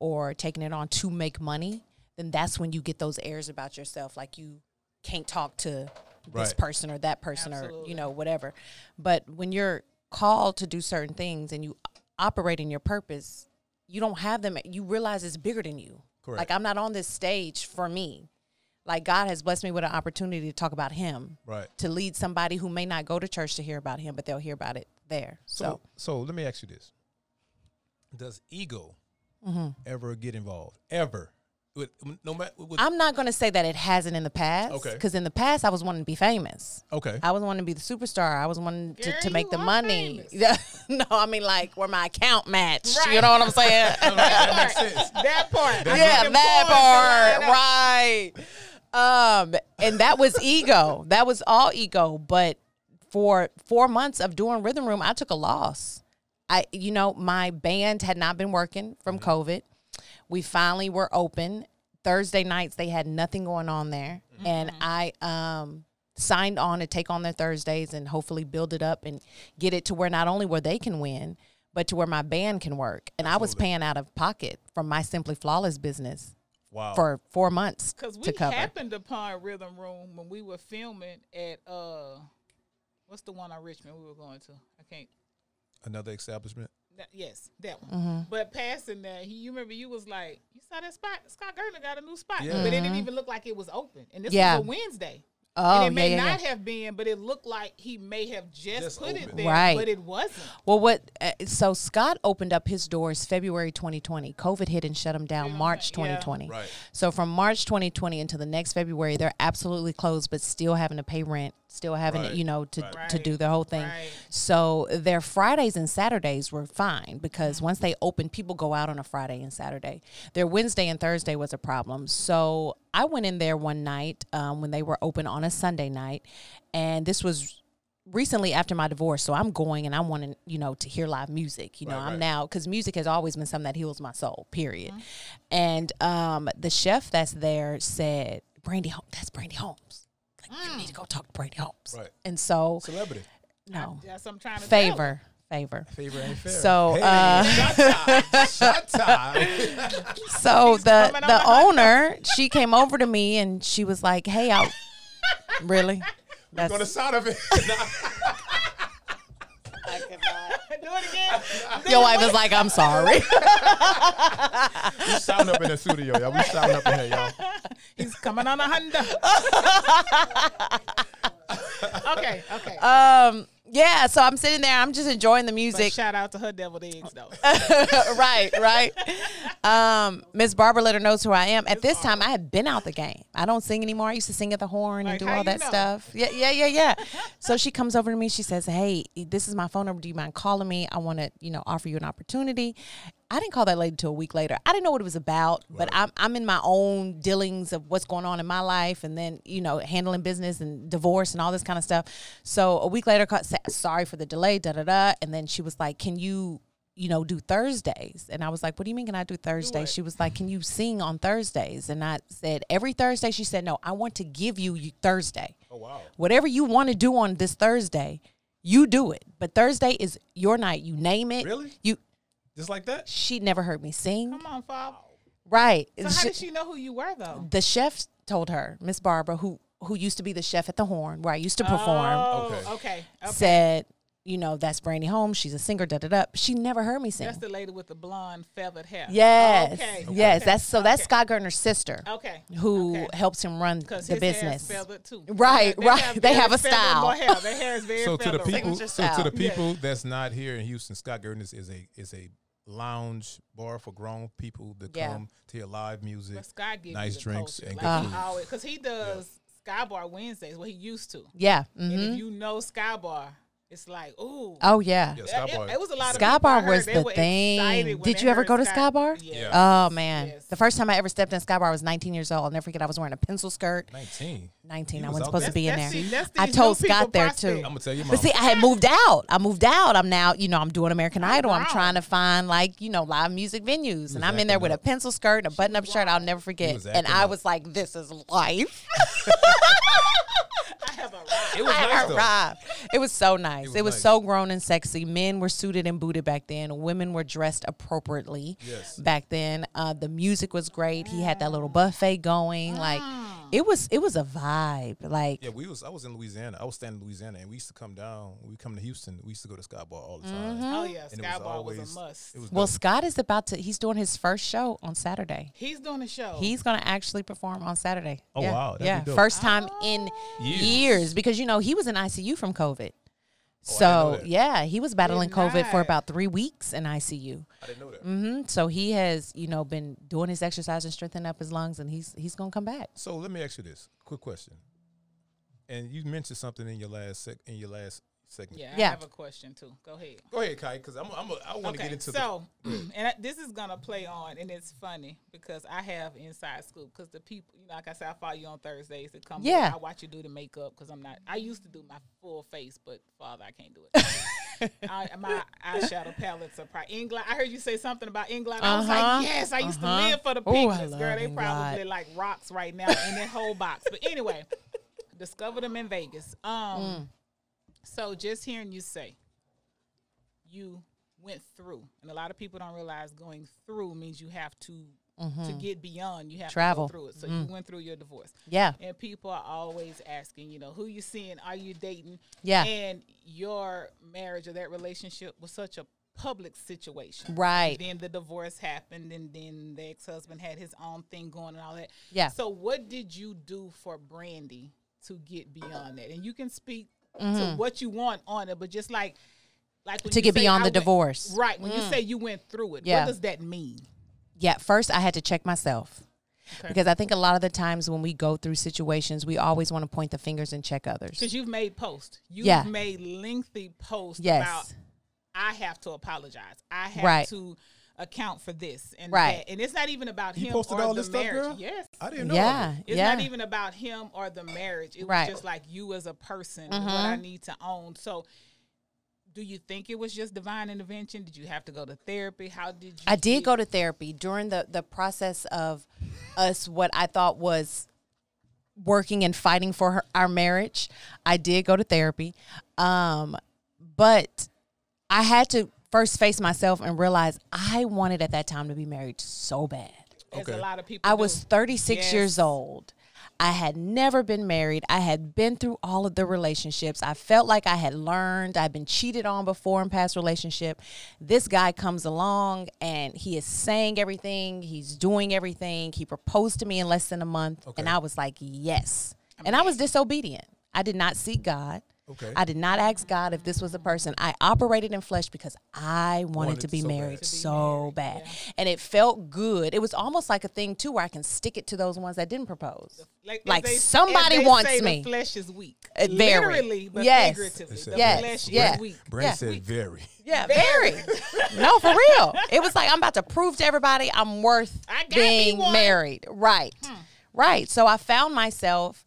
or taking it on to make money, then that's when you get those airs about yourself, like you can't talk to this Right. person or that person or you know whatever. But when you're called to do certain things and you operate in your purpose, you don't have them. You realize it's bigger than you. Correct. Like I'm not on this stage for me. Like God has blessed me with an opportunity to talk about Him, Right. to lead somebody who may not go to church to hear about Him, but they'll hear about it there. So So, so let me ask you this: Does ego Mm-hmm. ever get involved? Ever? With, no matter. With, I'm not going to say that it hasn't in the past. Okay. Because in the past, I was wanting to be famous. okay. I was wanting to be the superstar. I was wanting to, Girl, to make the money. Yeah. no, I mean like where my account matched. You know what I'm saying? that makes sense. that part. I yeah, that coins part, right? Um, and that was ego. That was all ego. But for four months of doing rhythm room, I took a loss. I, you know, my band had not been working from COVID. We finally were open. Thursday nights they had nothing going on there, and I um signed on to take on their Thursdays and hopefully build it up and get it to where not only where they can win, but to where my band can work. And I was paying out of pocket from my Simply Flawless business Wow. for four months Because we to cover. happened upon Rhythm Room when we were filming at uh, what's the one on Richmond we were going to? I can't. Another establishment. That- yes, that one. Mm-hmm. But passing that, he, you remember you was like, you saw that spot? Scott Gardner got a new spot, Yeah. but it didn't even look like it was open. And this Yeah. was a Wednesday. Oh, and it may yeah, yeah, not yeah. have been, but it looked like he may have just, Just put it there, Right. but it wasn't. Well, what? Uh, so Scott opened up his doors February 2020. COVID hit and shut him down Yeah, March yeah. 2020. Right. So from March 2020 until the next February, they're absolutely closed, but still having to pay rent, still having Right. to, you know, to Right. to do the whole thing. Right. So their Fridays and Saturdays were fine because Mm-hmm. once they opened, people go out on a Friday and Saturday. Their Wednesday and Thursday was a problem. So I went in there one night um, when they were open on a Sunday night, and this was recently after my divorce so i'm going and i'm wanting you know to hear live music you know Right, i'm right. now because music has always been something that heals my soul period. And um the chef that's there said brandi Hol- that's brandi holmes. Like you need to go talk to brandi holmes. Right. and so Celebrity. no. That's what I'm trying to tell favor favor Favor ain't fair. So, Hey, uh, shut time. Shut time. So the the the owner, she came over to me and she was like, "Hey, I really." That's Gonna sound of it. Do it again. your wife is like, "I'm sorry." we sound up in the studio, y'all. We sound up in here, y'all. He's coming on a Honda. okay, okay. um, yeah. So I'm sitting there. I'm just enjoying the But music. shout out to her deviled eggs though. right, right. Um, Miss Barbara Litter knows who I am. At this time, I had been out the game. I don't sing anymore. I used to sing at the horn Like, and do all that know? stuff. Yeah, yeah, yeah, yeah. so she comes over to me. She says, "Hey, this is my phone number. Do you mind calling me? I want to, you know, offer you an opportunity." I didn't call that lady till a week later. I didn't know what it was about, but I'm I'm in my own dealings of what's going on in my life, and then you know handling business and divorce and all this kind of stuff. So a week later, called, sorry for the delay, da da da, and then she was like, "Can you?" you know, do Thursdays. And I was like, what do you mean can I do Thursdays? she was like, can you sing on Thursdays? And I said, every Thursday. She said, no, I want to give you you- Thursday. Oh wow. Whatever you want to do on this Thursday, you do it. But Thursday is your night. You name it. Really? You. Just like that? She never heard me sing. Come on, Fob. Right. So how did she know who you were though? the chef told her, Miss Barbara, who who used to be the chef at the Horn, where I used to perform, Oh, Okay. okay. Okay. said, you know, that's Brandi Holmes. She's a singer. Da da da. She never heard me sing. That's the lady with the blonde feathered hair. Yes. Okay. Yes. okay, That's so. That's okay, Scott Gardner's sister. Okay. who okay. helps him run the his business. feathered too. Right, They right. have They have a style. hair. Their hair is very So to the people, Signature so to the people that's not here in Houston, Scott Gardner's is a is a lounge bar for grown people to Yeah. come to hear live music. But Scott gives Nice you drinks culture. and like good he food. because he does Sky Bar Wednesdays. What he used to. Yeah. And hmm if you know Sky Bar, it's like ooh. Oh yeah. Yeah, It- it, it was a lot of Sky Bar was the thing. Did you ever go to Sky Bar? Yeah. Yeah. Oh man. Yes. The first time I ever stepped in Skybar I was 19 years old. I'll never forget. I was wearing a pencil skirt. Nineteen. 19. You I was wasn't out supposed there. to be in there. that's- that's I told Scott there prospect. too. I'm gonna tell you, mom. But see, I had moved out. I moved out. I'm now, you know, I'm doing American oh, Idol. I'm trying to find like, you know, live music venues. And I'm in there acting with a pencil skirt and a button up shirt. I'll never forget. And I was like, this is life. I have a ride. it was nice It was so nice. It It was, was nice. so grown and sexy. Men were suited and booted back then. Women were dressed appropriately Yes. back then. Uh, the music was great. He had that little buffet going. Like it was it was a vibe. Like Yeah, we was. I was in Louisiana. I was staying in Louisiana, and we used to come down. When we come to Houston. We used to go to Sky Bar all the time. Mm-hmm. Oh yeah, And it Sky was Bar was a must. It was well, dope. Scott is about to he's doing his first show on Saturday. He's doing a show. He's gonna actually perform on Saturday. Oh, yeah. wow, that'd yeah, be dope. first time in Years. years. because you know he was in ICU from COVID. So yeah, he was battling Did COVID for about three weeks in ICU. I didn't know that. hmm So he has, you know, been doing his exercise and strengthening up his lungs, and he's he's gonna come back. So let me ask you this quick question. And you mentioned something in your last sec in your last segment. Yeah, Yeah. I have a question too. Go ahead. Go ahead, Kai, because I'm, I'm a, I want to Okay, get into so and I, this is gonna play on, and it's funny because I have inside scoop because the people, you know, like I said, I follow you on Thursdays to come. Yeah. I watch you do the makeup because I'm not. I used to do my full face, but Father, I can't do it. I, my eyeshadow palettes are probably Inglot. I heard you say something about Inglot. I was Uh-huh. like, yes, I used Uh-huh. to live for the Ooh, pigments, girl. They Inglot. probably like rocks right now in that whole box. But anyway, discovered them in Vegas. Um, Mm. So just hearing you say you went through, and a lot of people don't realize going through means you have to to get beyond. You have Mm-hmm. Travel. to go through it. So you went through your divorce, Yeah, and people are always asking, you know, who you seeing? Are you dating? Yeah. and your marriage or that relationship was such a public situation, Right. Then the divorce happened, and then the ex husband had his own thing going and all that. Yeah. So what did you do for Brandi to get beyond that? And you can speak to what you want on it, but just like like Mm-hmm. to get beyond "I the went-" divorce. Right. When you say you went through it, Yeah. what does that mean? Yeah, first I had to check myself. Okay. Because I think a lot of the times when we go through situations, we always want to point the fingers and check others. Because you've made posts. You've Yeah. made lengthy posts Yes. about I have to apologize. I have Right. to account for this and Right. that. And it's not even about You him posted or all the this stuff, marriage. girl? Yes. I didn't know. Yeah, all It's yeah. not even about him or the marriage. It Right. was just like you as a person, what Mhm. I need to own. So do you think it was just divine intervention? Did you have to go to therapy? How did you I did go to therapy during the the process of us what I thought was working and fighting for her, our marriage. I did go to therapy, um, but I had to first face myself and realize I wanted at that time to be married so bad. as Okay. a lot of people I do. was 36 years old. I had never been married. I had been through all of the relationships. I felt like I had learned. I'd been cheated on before in past relationship. This guy comes along and he is saying everything. He's doing everything. He proposed to me in less than a month, and I was like, "Yes." And I was disobedient. I did not seek God. Okay. I did not ask God if this was the person. I operated in flesh because I wanted, Wanted to be so married To be so bad. yeah. And it felt good. It was almost like a thing too where I can stick it to those ones that didn't propose. Like, Like, they- somebody they wants say, me. The flesh is weak. Uh, very. Literally, but Yes. figuratively. It The Yes. flesh Yeah. is weak. Brandon Yeah. said very. Yeah, very. no, for real. It was like I'm about to prove to everybody I'm worth I got me being married. Right. Right. So I found myself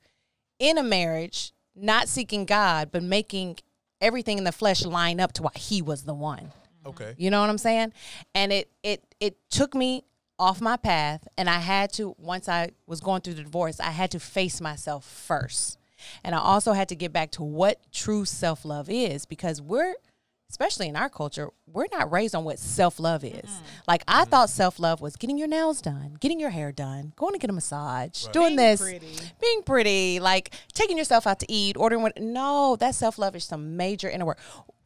in a marriage, not seeking God, but making everything in the flesh line up to why he was the one. Okay. You know what I'm saying? And it it it took me off my path and I had to once I was going through the divorce, I had to face myself first. And I also had to get back to what true self-love is because we're especially in our culture, we're not raised on what self-love is. Like I thought self-love was getting your nails done, getting your hair done, going to get a massage, doing Being this, pretty. being pretty, like taking yourself out to eat, ordering what no, that self-love is some major inner work.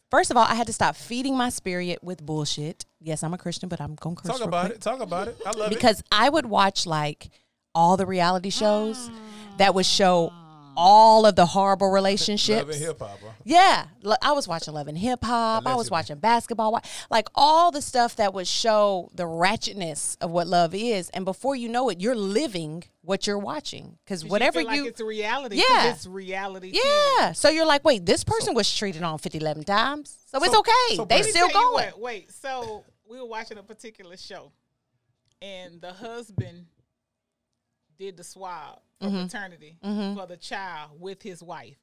First of all, I had to stop feeding my spirit with bullshit. Yes, I'm a Christian, but I'm going to curse Talk real about quick it. Talk about it. I love it. because I would watch like all the reality shows mm. that would show all of the horrible relationships. Love and hip hop. Huh? Yeah, I was watching Love and Hip Hop. I was watching basketball, like all the stuff that would show the ratchetness of what love is. And before you know it, you're living what you're watching because whatever feel like you, it's a reality. 'cause Yeah. it's reality. yeah. So you're like, wait, this person was treated on 50, 11 times, so, it's okay. so they still Tell going. what, wait, so we were watching a particular show, and the husband did the swab for Mm-hmm. paternity for the child with his wife.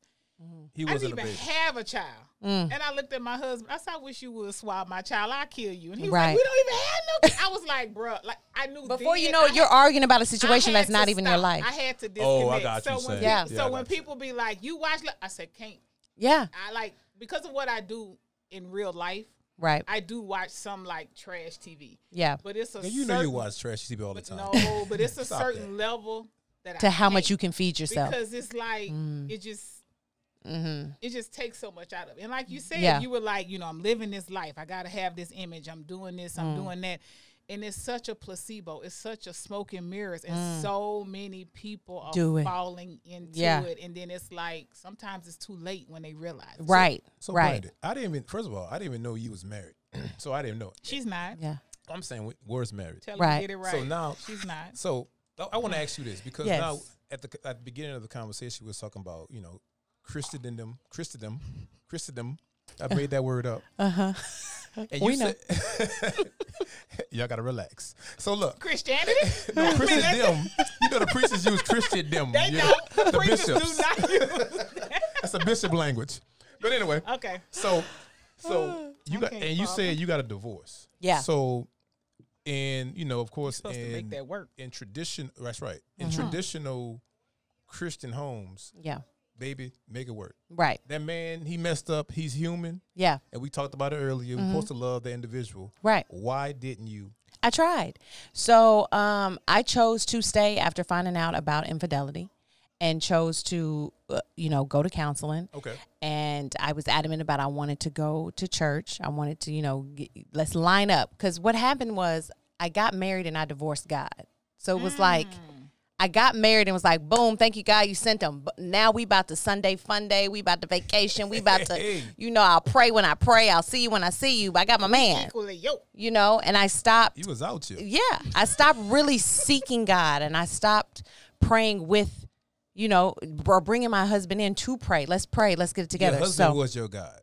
He I wasn't didn't even baby. have a child, Mm. and I looked at my husband. I said, "I wish you would swab my child. I'll kill you." And he was Right. like, "We don't even have no." kid." I was like, "Bruh, like I knew." Before you know it, you're had- arguing about a situation that's not to even your life. I had to disconnect. Oh, I got so you, when son. Yeah. so Yeah, I when got you. people be like, "You watch," I said, "Can't." yeah, I like because of what I do in real life. right. I do watch some like trash TV, Yeah. but it's a And you know you watch trash TV all the time. No, but it's a Stop certain level that To I how much you can feed yourself. because it's like Mm. it just mm-hmm. it just takes so much out of it. And like you said, Yeah. you were like, you know, I'm living this life. I got to have this image. I'm doing this. I'm Mm. doing that. and it's such a placebo. It's such a smoke and mirrors, and so many people are Mm. Do it. falling into Yeah. it. And then it's like sometimes it's too late when they realize. Right. So right. Brandon, I didn't even. First of all, I didn't even know you was married, so I didn't know. She's not. Yeah. I'm saying where's married. Tell Right. get it right. So now, she's not. so I, want to ask you this because Yes. now at the at the beginning of the conversation, we were talking about you know Christendom, Christendom, Christendom. I made that word up. Uh huh. And We you know. said, y'all gotta relax. So look, Christianity? no, Christendom. You know the preachers use Christendom. They you know, don't. the Preachers bishops. do not use that. That's a bishop language. But anyway, Okay. so so you got Okay, and you said you got a divorce. Yeah. So and you know, of course, Supposed to make that work in tradition. That's right. In Mm-hmm. traditional Christian homes, Yeah. baby, make it work. Right. That man, he messed up. He's human, Yeah. and we talked about it earlier. Mm-hmm. We're supposed to love the individual. Right. Why didn't you? I tried. So um, I chose to stay after finding out about infidelity and chose to, uh, you know, go to counseling. Okay. And I was adamant about I wanted to go to church. I wanted to, you know, get, let's line up. Because what happened was I got married and I divorced God. So it was like, I got married and was like, boom, thank you, God, you sent them. But now we about to Sunday fun day. We about to vacation. We about to, you know, I'll pray when I pray. I'll see you when I see you. But I got my man, you know, and I stopped You was out here. yeah, I stopped really seeking God and I stopped praying with, you know, or bringing my husband in to pray. Let's pray. Let's get it Your together. husband So was your God.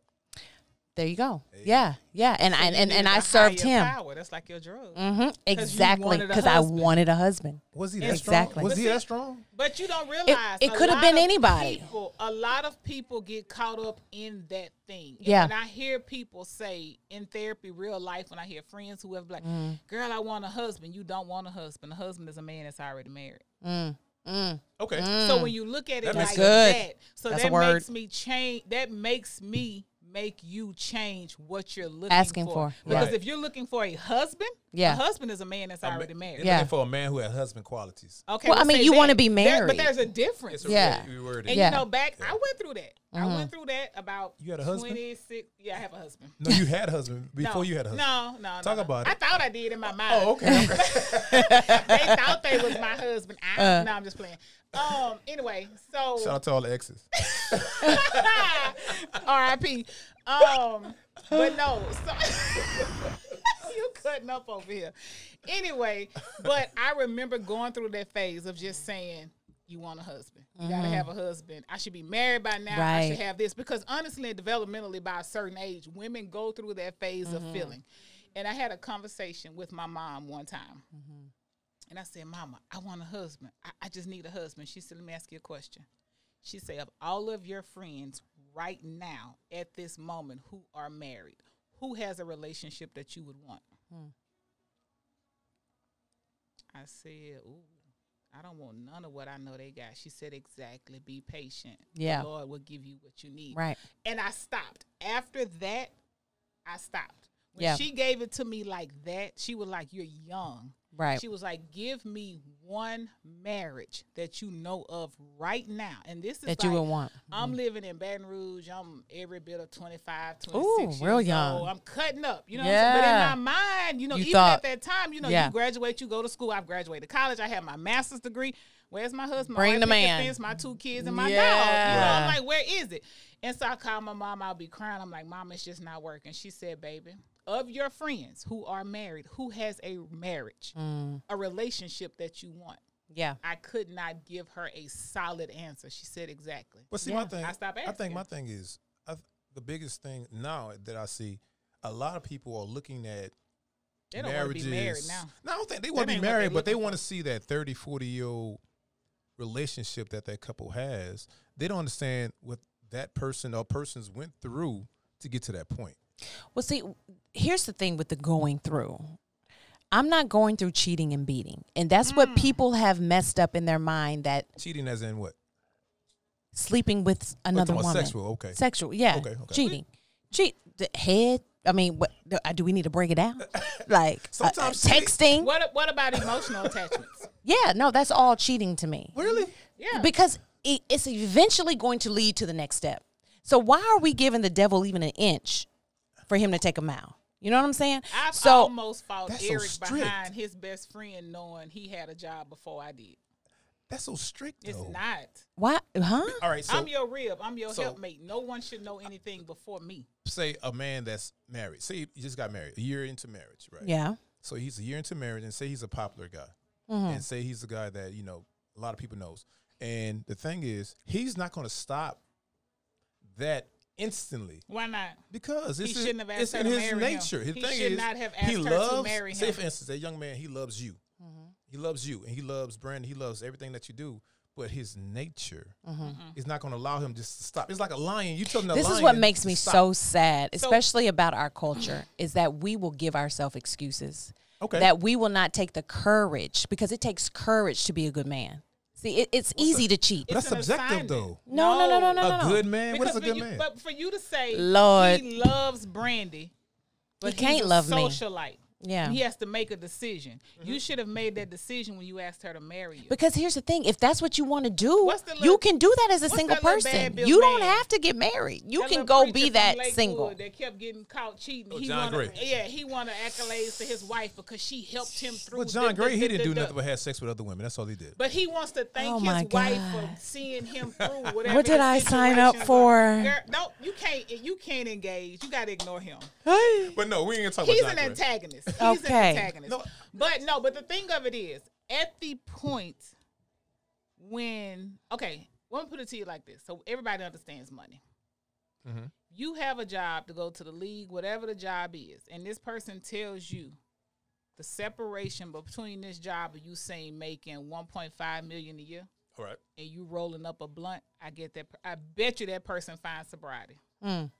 There you go. Yeah, yeah, and I and, and need I a served him. Power. That's like your drug. hmm Exactly, because I wanted a husband. Was he that Exactly. strong? Was But he see- that strong? But you don't realize it a could have been anybody. People, a lot of people get caught up in that thing. And Yeah. And I hear people say in therapy, real life, when I hear friends who have like, Mm. "Girl, I want a husband," you don't want a husband. A husband is a man that's already married. Mm, mm, Okay. So when you look at it That like good. that, so That's that makes me change. That makes me make you change what you're looking Asking for. for, Because Right. if you're looking for a husband, Yeah. a husband is a man that's A ma- already married. You're Yeah. looking for a man who has husband qualities. Okay. Well, I mean, you wanna be There- married. but there's a difference. It's a Yeah. really worded. And Yeah. Mm-hmm. you know, back I went through that. I went through that about You had a husband? twenty six. Yeah, I have a husband. No, you had a husband before no, you had a husband. No, no, no. Talk no. about I it. I thought I did in my mind. Oh, okay. okay. they thought they was my husband. I, Uh. no, I'm just playing. Um. Anyway, so Shout out to all the exes. R.I.P. Um, but no, so you cutting up over here. Anyway, but I remember going through that phase of just saying, "You want a husband? You gotta have a husband. I should be married by now. I should have this." Because honestly, and developmentally, by a certain age, women go through that phase of feeling. And I had a conversation with my mom one time. And I said, Mama, I want a husband. I, I just need a husband. She said, Let me ask you a question. She said, Of all of your friends right now at this moment who are married, who has a relationship that you would want? Hmm. I said, Ooh, I don't want none of what I know they got. She said, Exactly. Be patient. Yeah. The Lord will give you what you need. right. And I stopped. After that, I stopped. When Yeah. she gave it to me like that, she was like, You're young. Right. She was like, "Give me one marriage that you know of right now." And this is That you would want. I'm mm-hmm. living in Baton Rouge. I'm every bit of 25, 26 Ooh, real young. old. I'm cutting up, you know. What I'm saying? Yeah. But in my mind, you know, You even thought- at that time, you know, Yeah. you graduate, you go to school. I've graduated college. I have my master's degree. Where's my husband? Bring the man. fence, my two kids, and my dog. You know, I'm like, where is it? And so I called my mom. I'll be crying. I'm like, Mom, it's just not working. She said, Baby, of your friends who are married, who has a marriage, Mm, a relationship that you want? yeah. I could not give her a solid answer. She said exactly. But see, Yeah. my thing, I stopped I think my thing is, I, th- the biggest thing now that I see, a lot of people are looking at They don't want to marriages. be married now. No, I don't think they want to be ain't they married, but they want to see that 30, 40 year old relationship that that couple has. They don't understand what that person or persons went through to get to that point. Well, see, here's the thing with the going through. I'm not going through cheating and beating. And that's Mm. what people have messed up in their mind that Cheating as in what? sleeping with another talking woman. sexual, okay. Sexual, yeah. Okay, okay. Cheating. Cheat the head. I mean, what do, uh, we need to break it down? Like uh, uh, Sometimes texting. What What about emotional attachments? Yeah, no, that's all cheating to me. Really? Yeah. Because it, it's eventually going to lead to the next step. So why are we giving the devil even an inch for him to take a mile? You You know what I'm saying? I've so almost fought That's so Eric behind his best friend knowing he had a job before I did. That's so strict. It's though. not. what? Huh? All right, so I'm your rib. I'm your so- helpmate. No one should know anything before me. say a man that's married. Say you just got married, a year into marriage, right? Yeah. So he's a year into marriage, and say he's a popular guy, Mm-hmm. and say he's a guy that you know a lot of people knows. And the thing is, he's not going to stop that instantly Why not? because it's, He shouldn't have asked it's her in to his marry him. nature. His He thing should is, not have he asked her to loves. marry Say him. for instance, a young man, he loves you. Mm-hmm. He loves you, and he loves Brandon. He loves everything that you do. But his nature is not going to allow him just to stop. It's like a lion. You tell him the This is what makes me stop. so sad, So- especially about our culture, is that we will give ourselves excuses. Okay. That we will not take the courage because it takes courage to be a good man. See, it, it's easy to cheat. But that's subjective, though. No, no, no, no, no, a no, no. good man. What is a good you- man? But for you to say Lord. he loves Brandi, but He can't he's a love me. Socialite. Yeah. He has to make a decision. Mm-hmm. You should have made that decision when you asked her to marry you. Because here's the thing: if that's what you want to do, What's the you can do that as a single person. You don't man? have to get married. You That can go be that Lakewood single. That kept getting caught cheating. Oh, he John wanted, Gray. Yeah, he wanted accolades to his wife because she helped him through. well, John the- Gray, he the- didn't the- do the- nothing but have sex with other women. That's all he did. But he wants to thank Oh his my wife God. for seeing him through whatever. What did I sign up for? Girl, no, you can't. You can't engage. You got to ignore him. But no, we ain't gonna talk He's about an John Gray. antagonist. He's Okay. an antagonist. No. But no, but the thing of it is, at the point when okay, let me put it to you like this, so everybody understands money. Mhm. You have a job to go to the league, whatever the job is, and this person tells you the separation between this job of you saying making 1.5 million a year All right. and you rolling up a blunt. I get that. I bet you that person finds sobriety. Mm.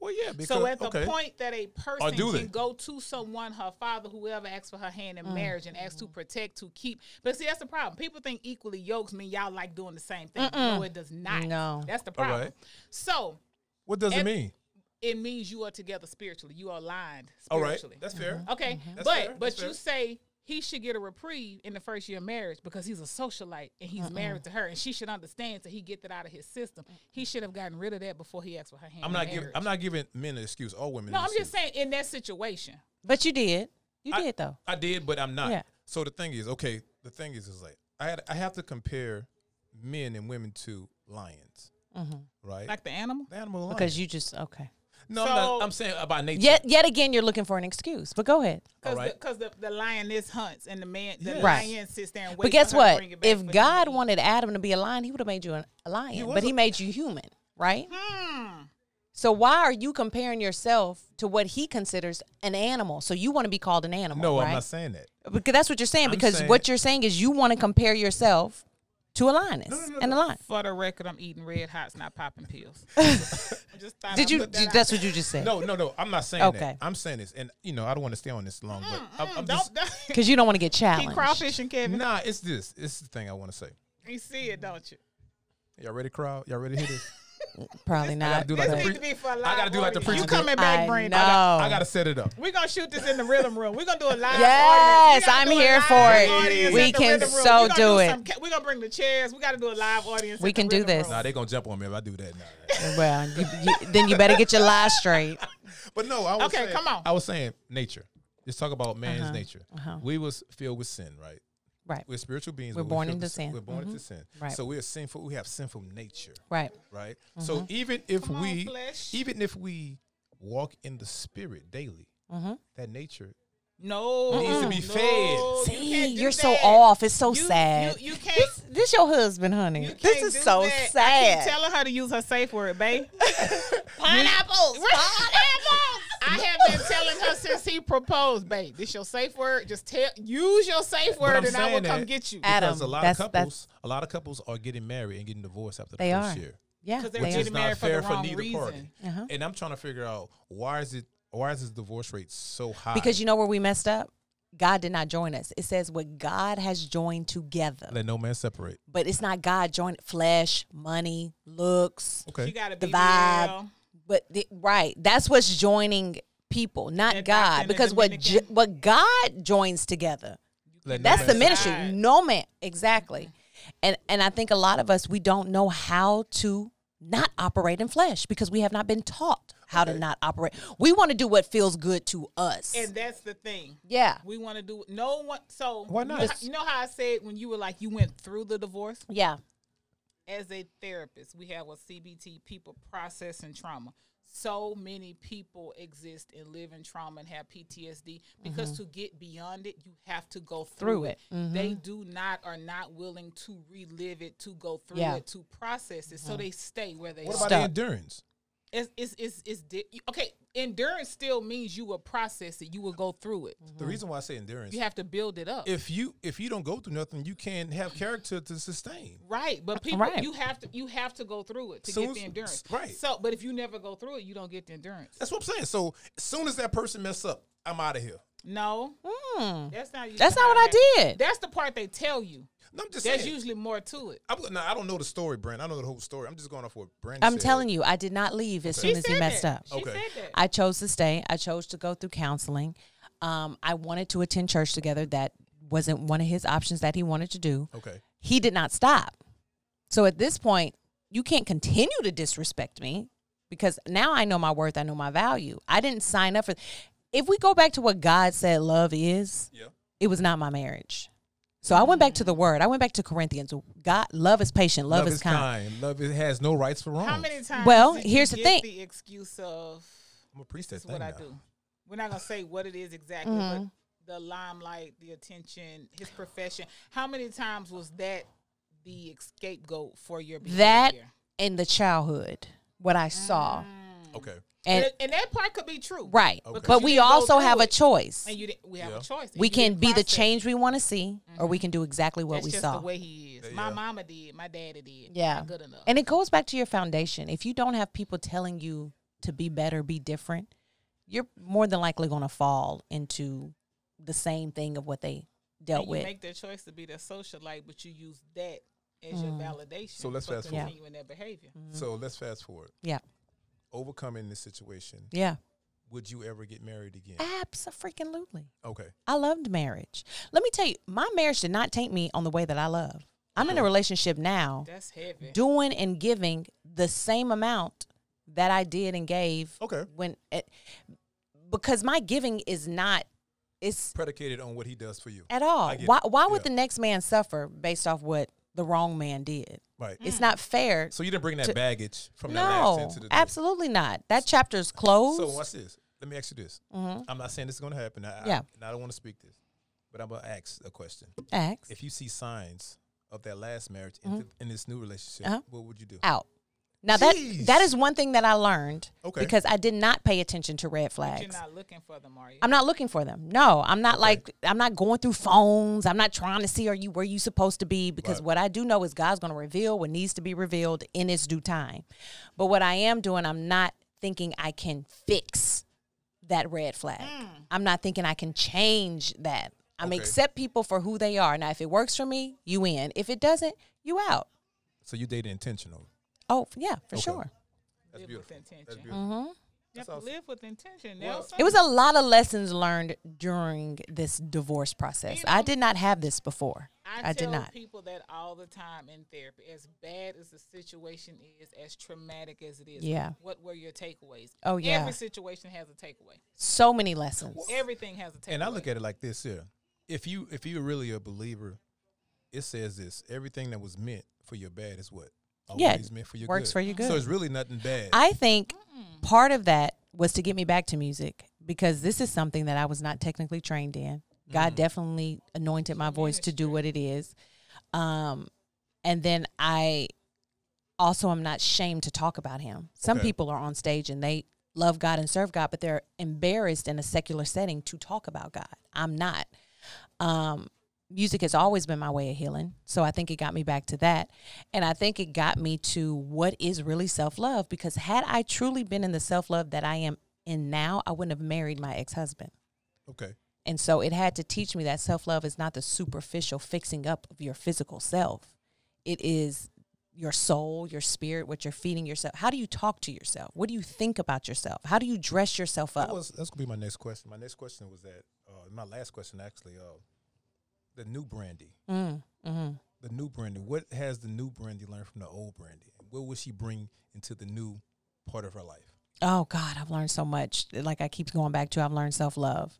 Well, yeah. Because So at the okay. point that a person do they? can go to someone, her father, whoever asks for her hand Mm. in marriage and asks to protect, to keep. But see, that's the problem. People think equally yokes mean y'all like doing the same thing. No, it does not. No. That's the problem. right. So what does it mean? it means you are together spiritually. You are aligned All right. spiritually. That's fair. Okay, That's but fair, but that's you fair. say he should get a reprieve in the first year of marriage because he's a socialite and he's married to her, and she should understand so he get that out of his system. He should have gotten rid of that before he asked for her hand. I'm not giving. I'm not giving men an excuse. All women. No, I'm just saying in that situation. But you did. You I- did though. I did, but I'm not. Yeah. So the thing is, okay. The thing is, is like I had. I have to compare men and women to lions, mm-hmm. right? Like the animal? the animal lion. Because you just okay. No, I'm, not, I'm saying about nature. Yet yet again you're looking for an excuse. But go ahead. Because Alright. the, 'cause the, the lioness hunts and the man the Yes. Right. lion sits there and waits But guess for her to what? bring it back If God wanted Adam to be a lion, he would have made you an- a lion. was but he made you human, right? Hmm. So why are you comparing yourself to what he considers an animal? So you want to be called an animal, No, right? I'm not saying that. Because that's what you're saying. I'm because saying- what you're saying is you want to compare yourself to a lioness No, no, no, and a no. lion. For the record, I'm eating red hots, not popping pills. Just Did I'd you? that did- out That's what you just said. No, no, no. I'm not saying Okay. that. I'm saying this, and you know, I don't want to stay on this long, but I'm, I'm don't, just. Because you don't want to get keep challenged. crawfishing, Kevin. Nah, it's this. It's the thing I want to say. You see it, don't you? Y'all ready, crowd? Y'all ready to hear this? Probably not. do like but- the needs to be for a live I gotta do like the preacher You coming back, I Brandon? know. I gotta set it up. We're gonna shoot this in the rhythm room. We're gonna do a live Yes, audience. We I'm here for it. We can so We do it. some We're gonna bring the chairs. We gotta do a live audience. We can do this. room. Nah, they gonna jump on me if I do that. Nah. well, you, you, then you better get your lies straight. But no, I was Okay, saying, come on. I was saying nature. Let's talk about man's Uh-huh, nature. uh-huh. We was filled with sin, right? Right. We're spiritual beings. We're but born filled into with sin. We're born Mhm. into sin. Right. So we're sinful. We have sinful nature, Right. right? Mm-hmm. So even if Come we, flesh. even if we walk in the spirit daily, Mm-hmm. that nature No, Needs to be no, fed. you See, can't you're so off. It's so You- sad. You, you can't. this your husband, honey. You This is so that. I keep sad. telling her to use her safe word, babe. Pineapples. Pineapples. I have been telling her since he proposed, babe. This your safe word. Just tell, use your safe word, and I will come get you. Adam, because a lot that's- of that's- couples, a lot of couples are getting married and getting divorced after the They first are. year. Yeah, Because they're they which is getting not married for fair the for wrong neither party. Uh-huh. And I'm trying to figure out why is it why is this divorce rate so high? Because you know where we messed up? God did not join us. It says what God has joined together. let no man separate. But it's not God joined flesh, money, looks. Okay. She got to The be vibe. real. But the, right, that's what's joining people, not And God. Dr. and the Because what jo- what God joins together, Let that's man the ministry. Right. No man, exactly. And and I think a lot of us we don't know how to not operate in flesh because we have not been taught how to not operate. We want to do what feels good to us. And that's the thing. yeah. We want to do no one. So Why not? You know how I said when you were like you went through the divorce. Yeah. As a therapist, we have a CBT people processing trauma. So many people exist and live in trauma and have PTSD because mm-hmm. to get beyond it, you have to go through, Through it. it. Mm-hmm. They do not are not willing to relive it, to go through Yeah. it, to process it. So mm-hmm. they stay where they What are. about the Stuck. endurance? It's, it's, it's, it's di- okay. Endurance still means you will process it. You will go through it. The reason why I say endurance, You have to build it up. if you if you don't go through nothing, you can't have character to sustain. Right, but people, Right. you have to you have to go through it to Soon get as- the endurance. right. So, but if you never go through it, you don't get the endurance. That's what I'm saying. So as soon as that person mess up, I'm out of here. No, Hmm. that's not. usually That's not what I it did. That's the part they tell you. No, I'm just There's saying. usually more to it. I'm, now, I don't know the story, Brand. I know the whole story. I'm just going off what Brand. I'm telling you, I did not leave as soon She as he said messed that. up. She Okay. said that. I chose to stay. I chose to go through counseling. Um, I wanted to attend church together. That wasn't one of his options that he wanted to do. Okay. He did not stop. So at this point, you can't continue to disrespect me because now I know my worth. I know my value. I didn't sign up for. If we go back to what God said love is, Yeah. it was not my marriage. So I went back to the word. I went back to Corinthians. God, love is patient. Love, is kind. Love it has no rights for wrong. How many times? Well, did you here's the thing. The excuse of I'm gonna preach that this what I do. We're not gonna say what it is exactly, Mm-hmm. but the limelight, the attention, his profession. How many times was that the scapegoat for your behavior? That in the childhood, what I saw. Okay. And, And and that part could be true, right. Okay. But we also through have a choice. And you didn't. We have Yeah. a choice. and We can didn't be the change we want to see, or we can do exactly what That's we just saw. the way he is. Yeah. My mama did. My daddy did. Yeah. Not good enough. And it goes back to your foundation. If you don't have people telling you to be better, be different, you're more than likely going to fall into the same thing of what they dealt and you with. make that choice to be the socialite, but you use that as your Mm. validation. So let's for fast forward. continuing that behavior. So let's fast forward. yeah. Overcoming this situation. Yeah. Would you ever get married again? Absolutely. Okay. I loved marriage. Let me tell you, my marriage did not take me on the way that I love. I'm in a relationship now That's heavy. doing and giving the same amount that I did and gave Okay. when it, because my giving is not it's Predicated on what he does for you. at all. Why it. why would Yeah. the next man suffer based off what the wrong man did? Right. It's not fair. So you didn't bring that To- baggage from that last no, into the absolutely not. That chapter's closed. So watch this. Let me ask you this. Mhm. I'm not saying this is going to happen. I, Yeah. I, and I don't want to speak this, but I'm going to ask a question. Ask. If you see signs of that last marriage into, in this new relationship, Uh-huh. what would you do? out. Now that that is one thing that I learned Okay. because I did not pay attention to red But flags. you're not looking for them, are you? I'm not looking for them. No, I'm not like I'm not going through phones. I'm not trying to see are you where you supposed to be because Right. what I do know is God's going to reveal what needs to be revealed in its due time. But what I am doing, I'm not thinking I can fix that red flag. Hmm. I'm not thinking I can change that. I'm Okay. accept people for who they are. Now, if it works for me, you in. If it doesn't, you out. So you dated intentional. Oh yeah, for Okay. sure. That's live beautiful. with intention. That's beautiful. hmm You have to live with intention. Well, It was a lot of lessons learned during this divorce process. You I did not have this before. I, I did tell not. people that all the time in therapy. As bad as the situation is, as traumatic as it is, Yeah. What were your takeaways? Oh, yeah. Every situation has a takeaway. So many lessons. Everything has a takeaway. And I look at it like this here. If you if you're really a believer, it says this: everything that was meant for your bad is what Yeah, always meant for your works good. for your good. So it's really nothing bad. I think part of that was to get me back to music because this is something that I was not technically trained in. God definitely anointed my voice to do what it is. Um, and then I also am not shamed to talk about him. Some Okay. people are on stage and they love God and serve God, but they're embarrassed in a secular setting to talk about God. I'm not. Um, music has always been my way of healing. So I think it got me back to that. And I think it got me to what is really self love because had I truly been in the self love that I am in now, I wouldn't have married my ex husband. okay. And so it had to teach me that self love is not the superficial fixing up of your physical self. It is your soul, your spirit, what you're feeding yourself. How do you talk to yourself? What do you think about yourself? How do you dress yourself That up? was that's gonna be my next question. My next question was that uh, my last question actually. Uh, the new Brandi, Mm, hmm the new Brandi. What has the new Brandi learned from the old Brandi? What will she bring into the new part of her life? oh God, I've learned so much. Like I keep going back to, I've learned self love.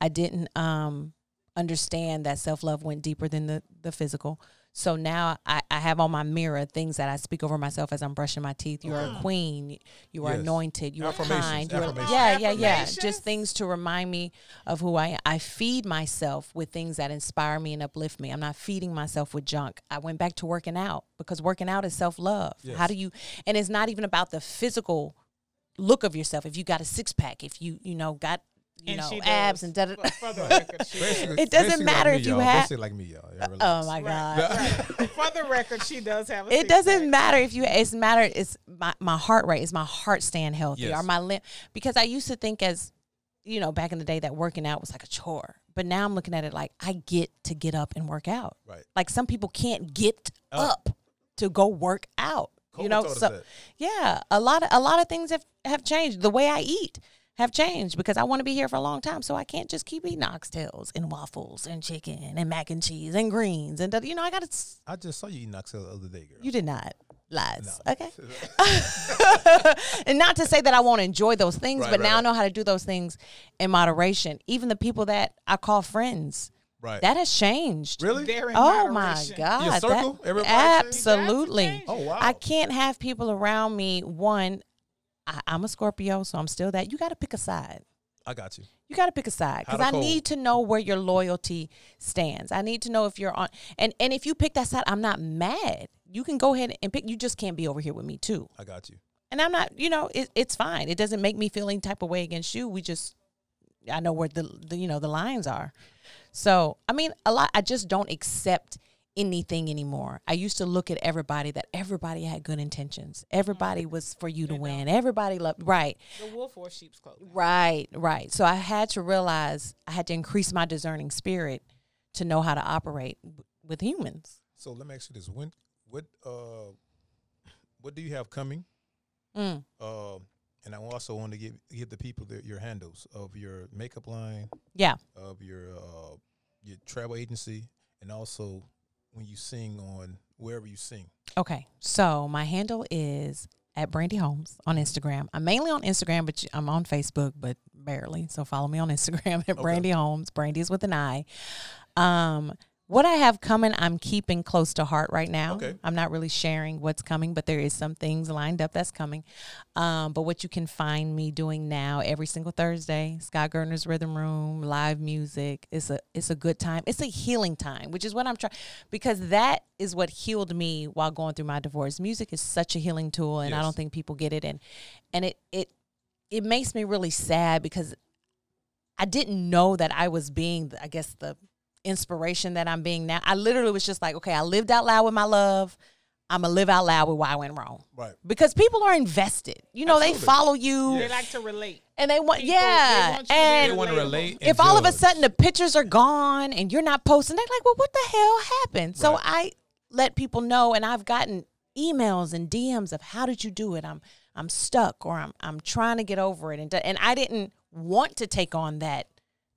I didn't um, understand that self love went deeper than the the physical. So now I, I have on my mirror things that I speak over myself as I'm brushing my teeth. You are a queen. You are Yes. anointed. You are kind. You are, yeah, yeah, yeah. Just things to remind me of who I am. I feed myself with things that inspire me and uplift me. I'm not feeding myself with junk. I went back to working out because working out is self love. Yes. How do you? And it's not even about the physical look of yourself. If you got a six pack, if you you know got you And know she abs does. and da da. For, for the record, she does. Basically- It doesn't matter like if you y'all. have- Basically like me, y'all. Y'all Oh my god. right. For the record, she does have It doesn't six-pack. matter if you. It's matter. It's my my heart rate. Is my heart staying healthy? Yes. Are my limb? Because I used to think as, you know, back in the day that working out was like a chore. But now I'm looking at it like I get to get up and work out. Right. Like some people can't get Up. up to go work out. Coco you know. So yeah, a lot of a lot of things have have changed. The way I eat have changed because I want to be here for a long time. So I can't just keep eating oxtails and waffles and chicken and mac and cheese and greens and you know I got to. I just saw you eating oxtails the other day, girl. You did not. Lies. No. Okay. and not to say that I won't enjoy those things, Right, but right, now I know how to do those things in moderation. Even the people that I call friends, right. that has changed. really? They're in Oh my. God. Your circle? Everybody changed? absolutely. Oh wow. I can't have people around me. One, I, I'm a Scorpio, so I'm still that. You got to pick a side. I got you. You got to pick a side because I cold? need to know where your loyalty stands. I need to know if you're on and and if you pick that side, I'm not mad. You can go ahead and pick. You just can't be over here with me too. I got you. And I'm not. You know, it, it's fine. It doesn't make me feel any type of way against you. We just, I know where the, the you know the lines are. So I mean, a lot. I just don't accept anything anymore. I used to look at everybody that everybody had good intentions. Everybody was for you to win. Everybody loved right. The wolf or sheep's clothing. Right, right. So I had to realize I had to increase my discerning spirit to know how to operate w- with humans. So let me ask you this: When, what, uh, what do you have coming? Mm. Uh, and I also want to give give the people the, your handles of your makeup line, Yeah. of your uh, your travel agency, and also when you sing on wherever you sing. Okay. So my handle is at Brandi Holmes on Instagram. I'm mainly on Instagram, but I'm on Facebook, but barely. So follow me on Instagram at Brandi Holmes. Brandi's with an I. Um, what I have coming, I'm keeping close to heart right now. Okay. I'm not really sharing what's coming, but there is some things lined up that's coming. Um, but what you can find me doing now every single Thursday, Scott Gardner's Rhythm Room, live music. It's a it's a good time. It's a healing time, which is what I'm trying because that is what healed me while going through my divorce. Music is such a healing tool, and I don't think people get it. And and it it it makes me really sad because I didn't know that I was being, I guess, the inspiration that I'm being now. I literally was just like, okay, I lived out loud with my love. I'm gonna live out loud with why I went wrong Right. because people are invested. You know, they follow you They like to relate. and they want, People, they yeah. want and They want to relate. and if all of a sudden the pictures are gone and you're not posting, they're like, well, what the hell happened? So Right. I let people know, and I've gotten emails and DMs of how did you do it? I'm I'm stuck, or I'm I'm trying to get over it, and and I didn't want to take on that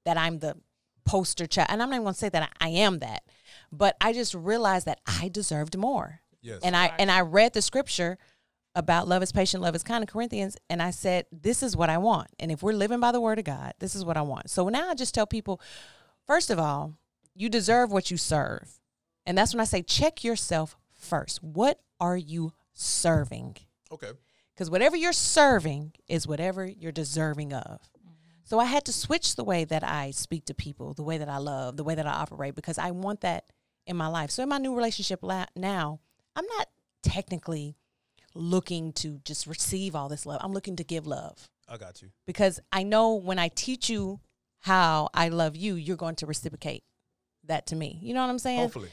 that I'm the poster child, and I'm not even gonna say that I, I am that, but I just realized that I deserved more, yes, and I and I read the scripture about love is patient, love is kind of Corinthians, and I said, this is what I want. And if we're living by the word of God, this is what I want. So now I just tell people, first of all, you deserve what you serve. And that's when I say, check yourself first. What are you serving? okay. Because whatever you're serving is whatever you're deserving of. So I had to switch the way that I speak to people, the way that I love, the way that I operate, because I want that in my life. So in my new relationship la- now, I'm not technically looking to just receive all this love. I'm looking to give love I got you. because I know when I teach you how I love you, you're going to reciprocate that to me. You know what I'm saying? Hopefully,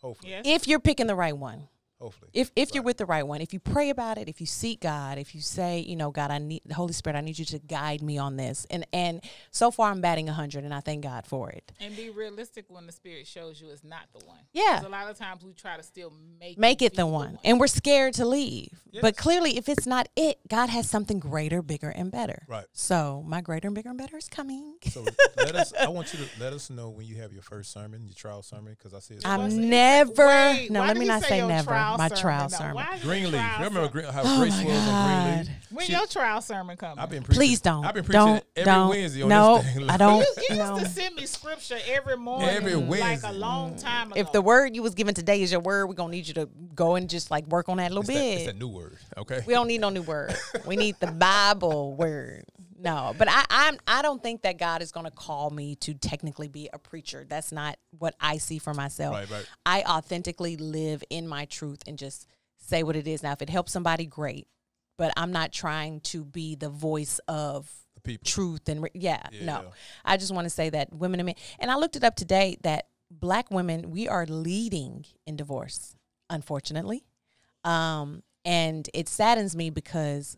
hopefully, Yes. If you're picking the right one. Hopefully. If if you're with the right one, if you pray about it, if you seek God, if you say, you know, God, I need the Holy Spirit, I need you to guide me on this. And and so far I'm batting 100 and I thank God for it. and be realistic when the spirit shows you it's not the one. Yeah. a lot of times we try to still make Make it be the one. And we're scared to leave. But clearly if it's not it, God has something greater, bigger and better. Right. So, my greater and bigger and better is coming. So let us. I want you to let us know when you have your first sermon, your trial sermon, because I see. I'm never Wait, No, why let me not say say your never. Trial My sermon. trial Now, sermon. Why is your Greenleaf. trial You remember sermon? Green, how Oh Grace my was on God. Greenleaf? When She- your trial sermon coming? I've been preaching. Please don't. I've been preaching don't. every don't. Wednesday on no, this thing. I don't. You, you no. used to send me scripture every morning, Every Wednesday. like a long time ago. If the word you was given today is your word, we're gonna need you to go and just like work on that a little It's that, it's bit. that new word. Okay. we don't need no new word. We need the Bible word. No, but I, I'm I don't think that God is going to call me to technically be a preacher. That's not what I see for myself. Right, right. I authentically live in my truth and just say what it is. Now, if it helps somebody, great. But I'm not trying to be the voice of The people. truth and re- yeah, Yeah. no. I just want to say that women and men, and I looked it up today that black women we are leading in divorce, unfortunately, um, and it saddens me because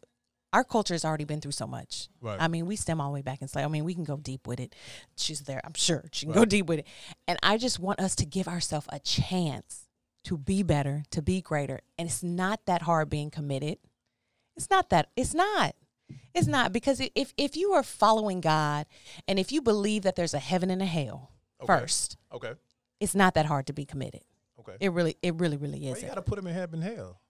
our culture has already been through so much. Right. I mean, we stem all the way back and say, I mean, we can go deep with it. She's there, I'm sure she can go deep with it, and I just want us to give ourselves a chance to be better, to be greater, and it's not that hard being committed. It's not that. It's not. It's not because if if you are following God and if you believe that there's a heaven and a hell Okay. first, Okay. it's not that hard to be committed. Okay. It really, it really, really Why you isn't. got to put them in heaven and hell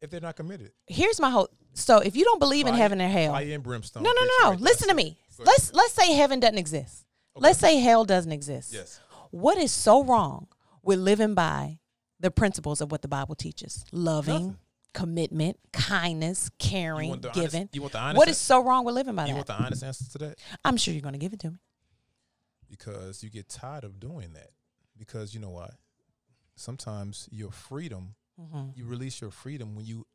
if they're not committed? Here's my whole. So if you don't believe in heaven or hell, Fire and brimstone. no, no, no, no. right there. Listen to me. Let's let's say heaven doesn't exist. Let's say hell doesn't exist. Yes. What is so wrong with living by the principles of what the Bible teaches? Loving, Nothing. commitment, kindness, caring, want the honest- giving. you want the honest what is so wrong with living by You that? You want the honest answer to that? I'm sure you're going to give it to me. Because you get tired of doing that. Because you know why? Sometimes your freedom, Mm-hmm. you release your freedom when you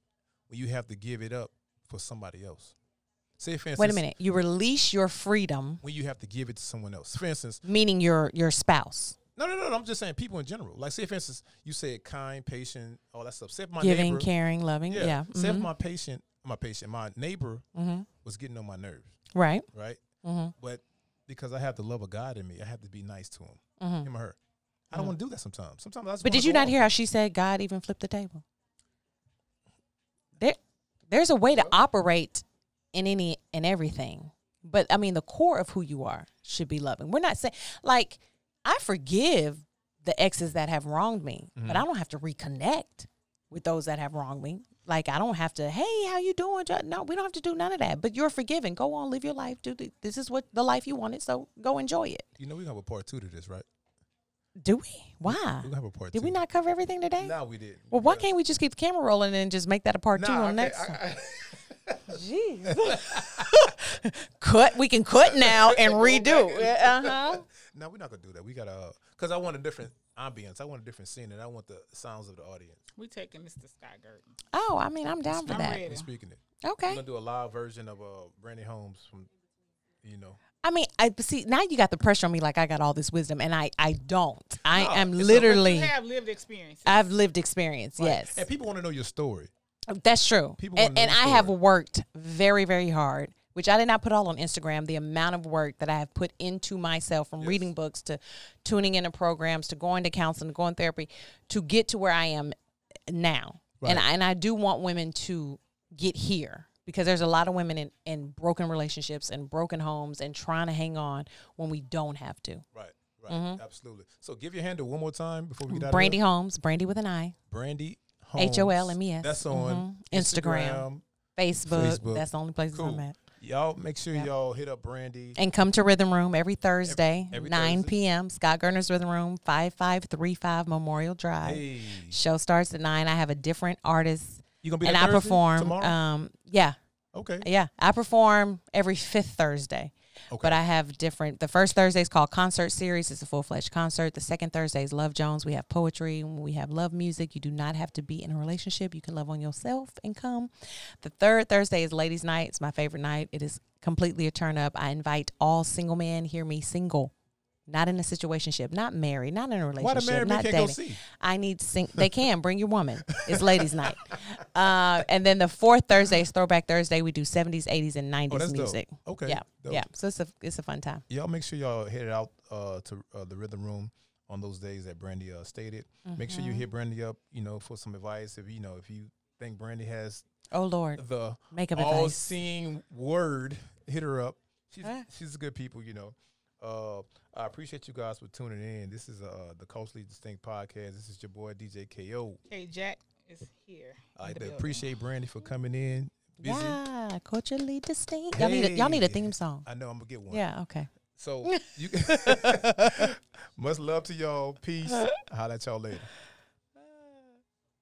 when you have to give it up for somebody else. Say for instance, Wait a minute. You release your freedom, when you have to give it to someone else. For instance, meaning your your spouse. no, no, no, no I'm just saying people in general. Like say for instance, you said kind, patient, all that stuff. Say if my Giving, neighbor, caring, loving. yeah, Yeah. Say if mhm, my patient, my patient, my neighbor mhm. was getting on my nerves, Right. right? hmm But because I have the love of God in me, I have to be nice to him, hmm him or her. I don't want to do that sometimes. Sometimes I just But did you not hear how she said God even flipped the table? There, there's a way to operate in any and everything. But I mean, the core of who you are should be loving. We're not saying like I forgive the exes that have wronged me, but mm-hmm. I don't have to reconnect with those that have wronged me. Like I don't have to. Hey, how you doing? No, we don't have to do none of that. But you're forgiven. Go on, live your life. Do the, this is what the life you wanted. So go enjoy it. You know we have a part two to this, right? Do we? Why? We gonna have a part Did two. we not cover everything today? No, we didn't. Well, why Because- can't we just keep the camera rolling and just make that a part two Nah, on the next? can't- one? I- I- Jeez. cut. We can cut now and redo. Uh huh. no, we're not gonna do that. We gotta, cause I want a different ambience. I want a different scene, and I want the sounds of the audience. we taking this to Sky Garden. Oh, I mean, I'm down for I'm that. ready. We're speaking it. Okay. We're gonna do a live version of uh Brandi Holmes from, you know. I mean, I see now you got the pressure on me like I got all this wisdom and I I don't. I No, am it's a- literally You have lived experience. I've lived experience. Right. Yes. And people want to know your story. That's true. People and wanna and know the I have worked very, very hard, which I did not put all on Instagram. The amount of work that I have put into myself from Yes. reading books to tuning into programs to going to counseling to going therapy to get to where I am now. And, I, and I do want women to get here because there's a lot of women in, in broken relationships and broken homes and trying to hang on when we don't have to. Right. Right. Absolutely. So give your handle one more time before we get out Brandi of here. Holmes, Brandi with an I, Brandi H O L M E S. That's on Mhm. Instagram. Facebook. Facebook. That's the only places Cool. I'm at. Y'all make sure Yep. y'all hit up Brandi. And come to Rhythm Room every Thursday, every 9 Thursday. p.m. Scott Gardner's Rhythm Room, 5535 Memorial Drive. Hey, Show starts at 9. I have a different artist you gonna be and I Thursday? perform. tomorrow. Um, yeah, okay. yeah. I perform every fifth Thursday. Okay. But I have different. The first Thursday is called Concert Series. It's a full fledged concert. The second Thursday is Love Jones. We have poetry. We have love music. You do not have to be in a relationship. You can love on yourself and come. The third Thursday is Ladies' Night. It's my favorite night. It is completely a turn up. I invite all single men. Hear me, single, not in a situationship, not married, not in a relationship, not can't dating. go see? I need sing. They can bring your woman. It's ladies' night. Uh, and then the fourth Thursday is Throwback Thursday. We do seventies, eighties, and Oh, nineties dope. music. Okay. Yeah, dope. yeah. So it's a it's a fun time. Y'all make sure y'all head out uh, to uh, the Rhythm Room on those days that Brandi uh, stated. Make sure you Mm-hmm. hit Brandi up, you know, for some advice. If you know, if you think Brandi has Oh Lord, the makeup all advice. seeing word, hit her up. She's Ah. she's a good people, you know. Uh, I appreciate you guys for tuning in. This is uh, the Culturally Distinct Podcast. This is your boy DJ KO. Hey, Jack is here. I the appreciate Brandi for coming in. Busy. Yeah, culturally distinct. Y'all need a, y'all need a theme song. I know I'm gonna get one. Yeah, okay. So you much love to y'all. Peace. Holla at y'all later.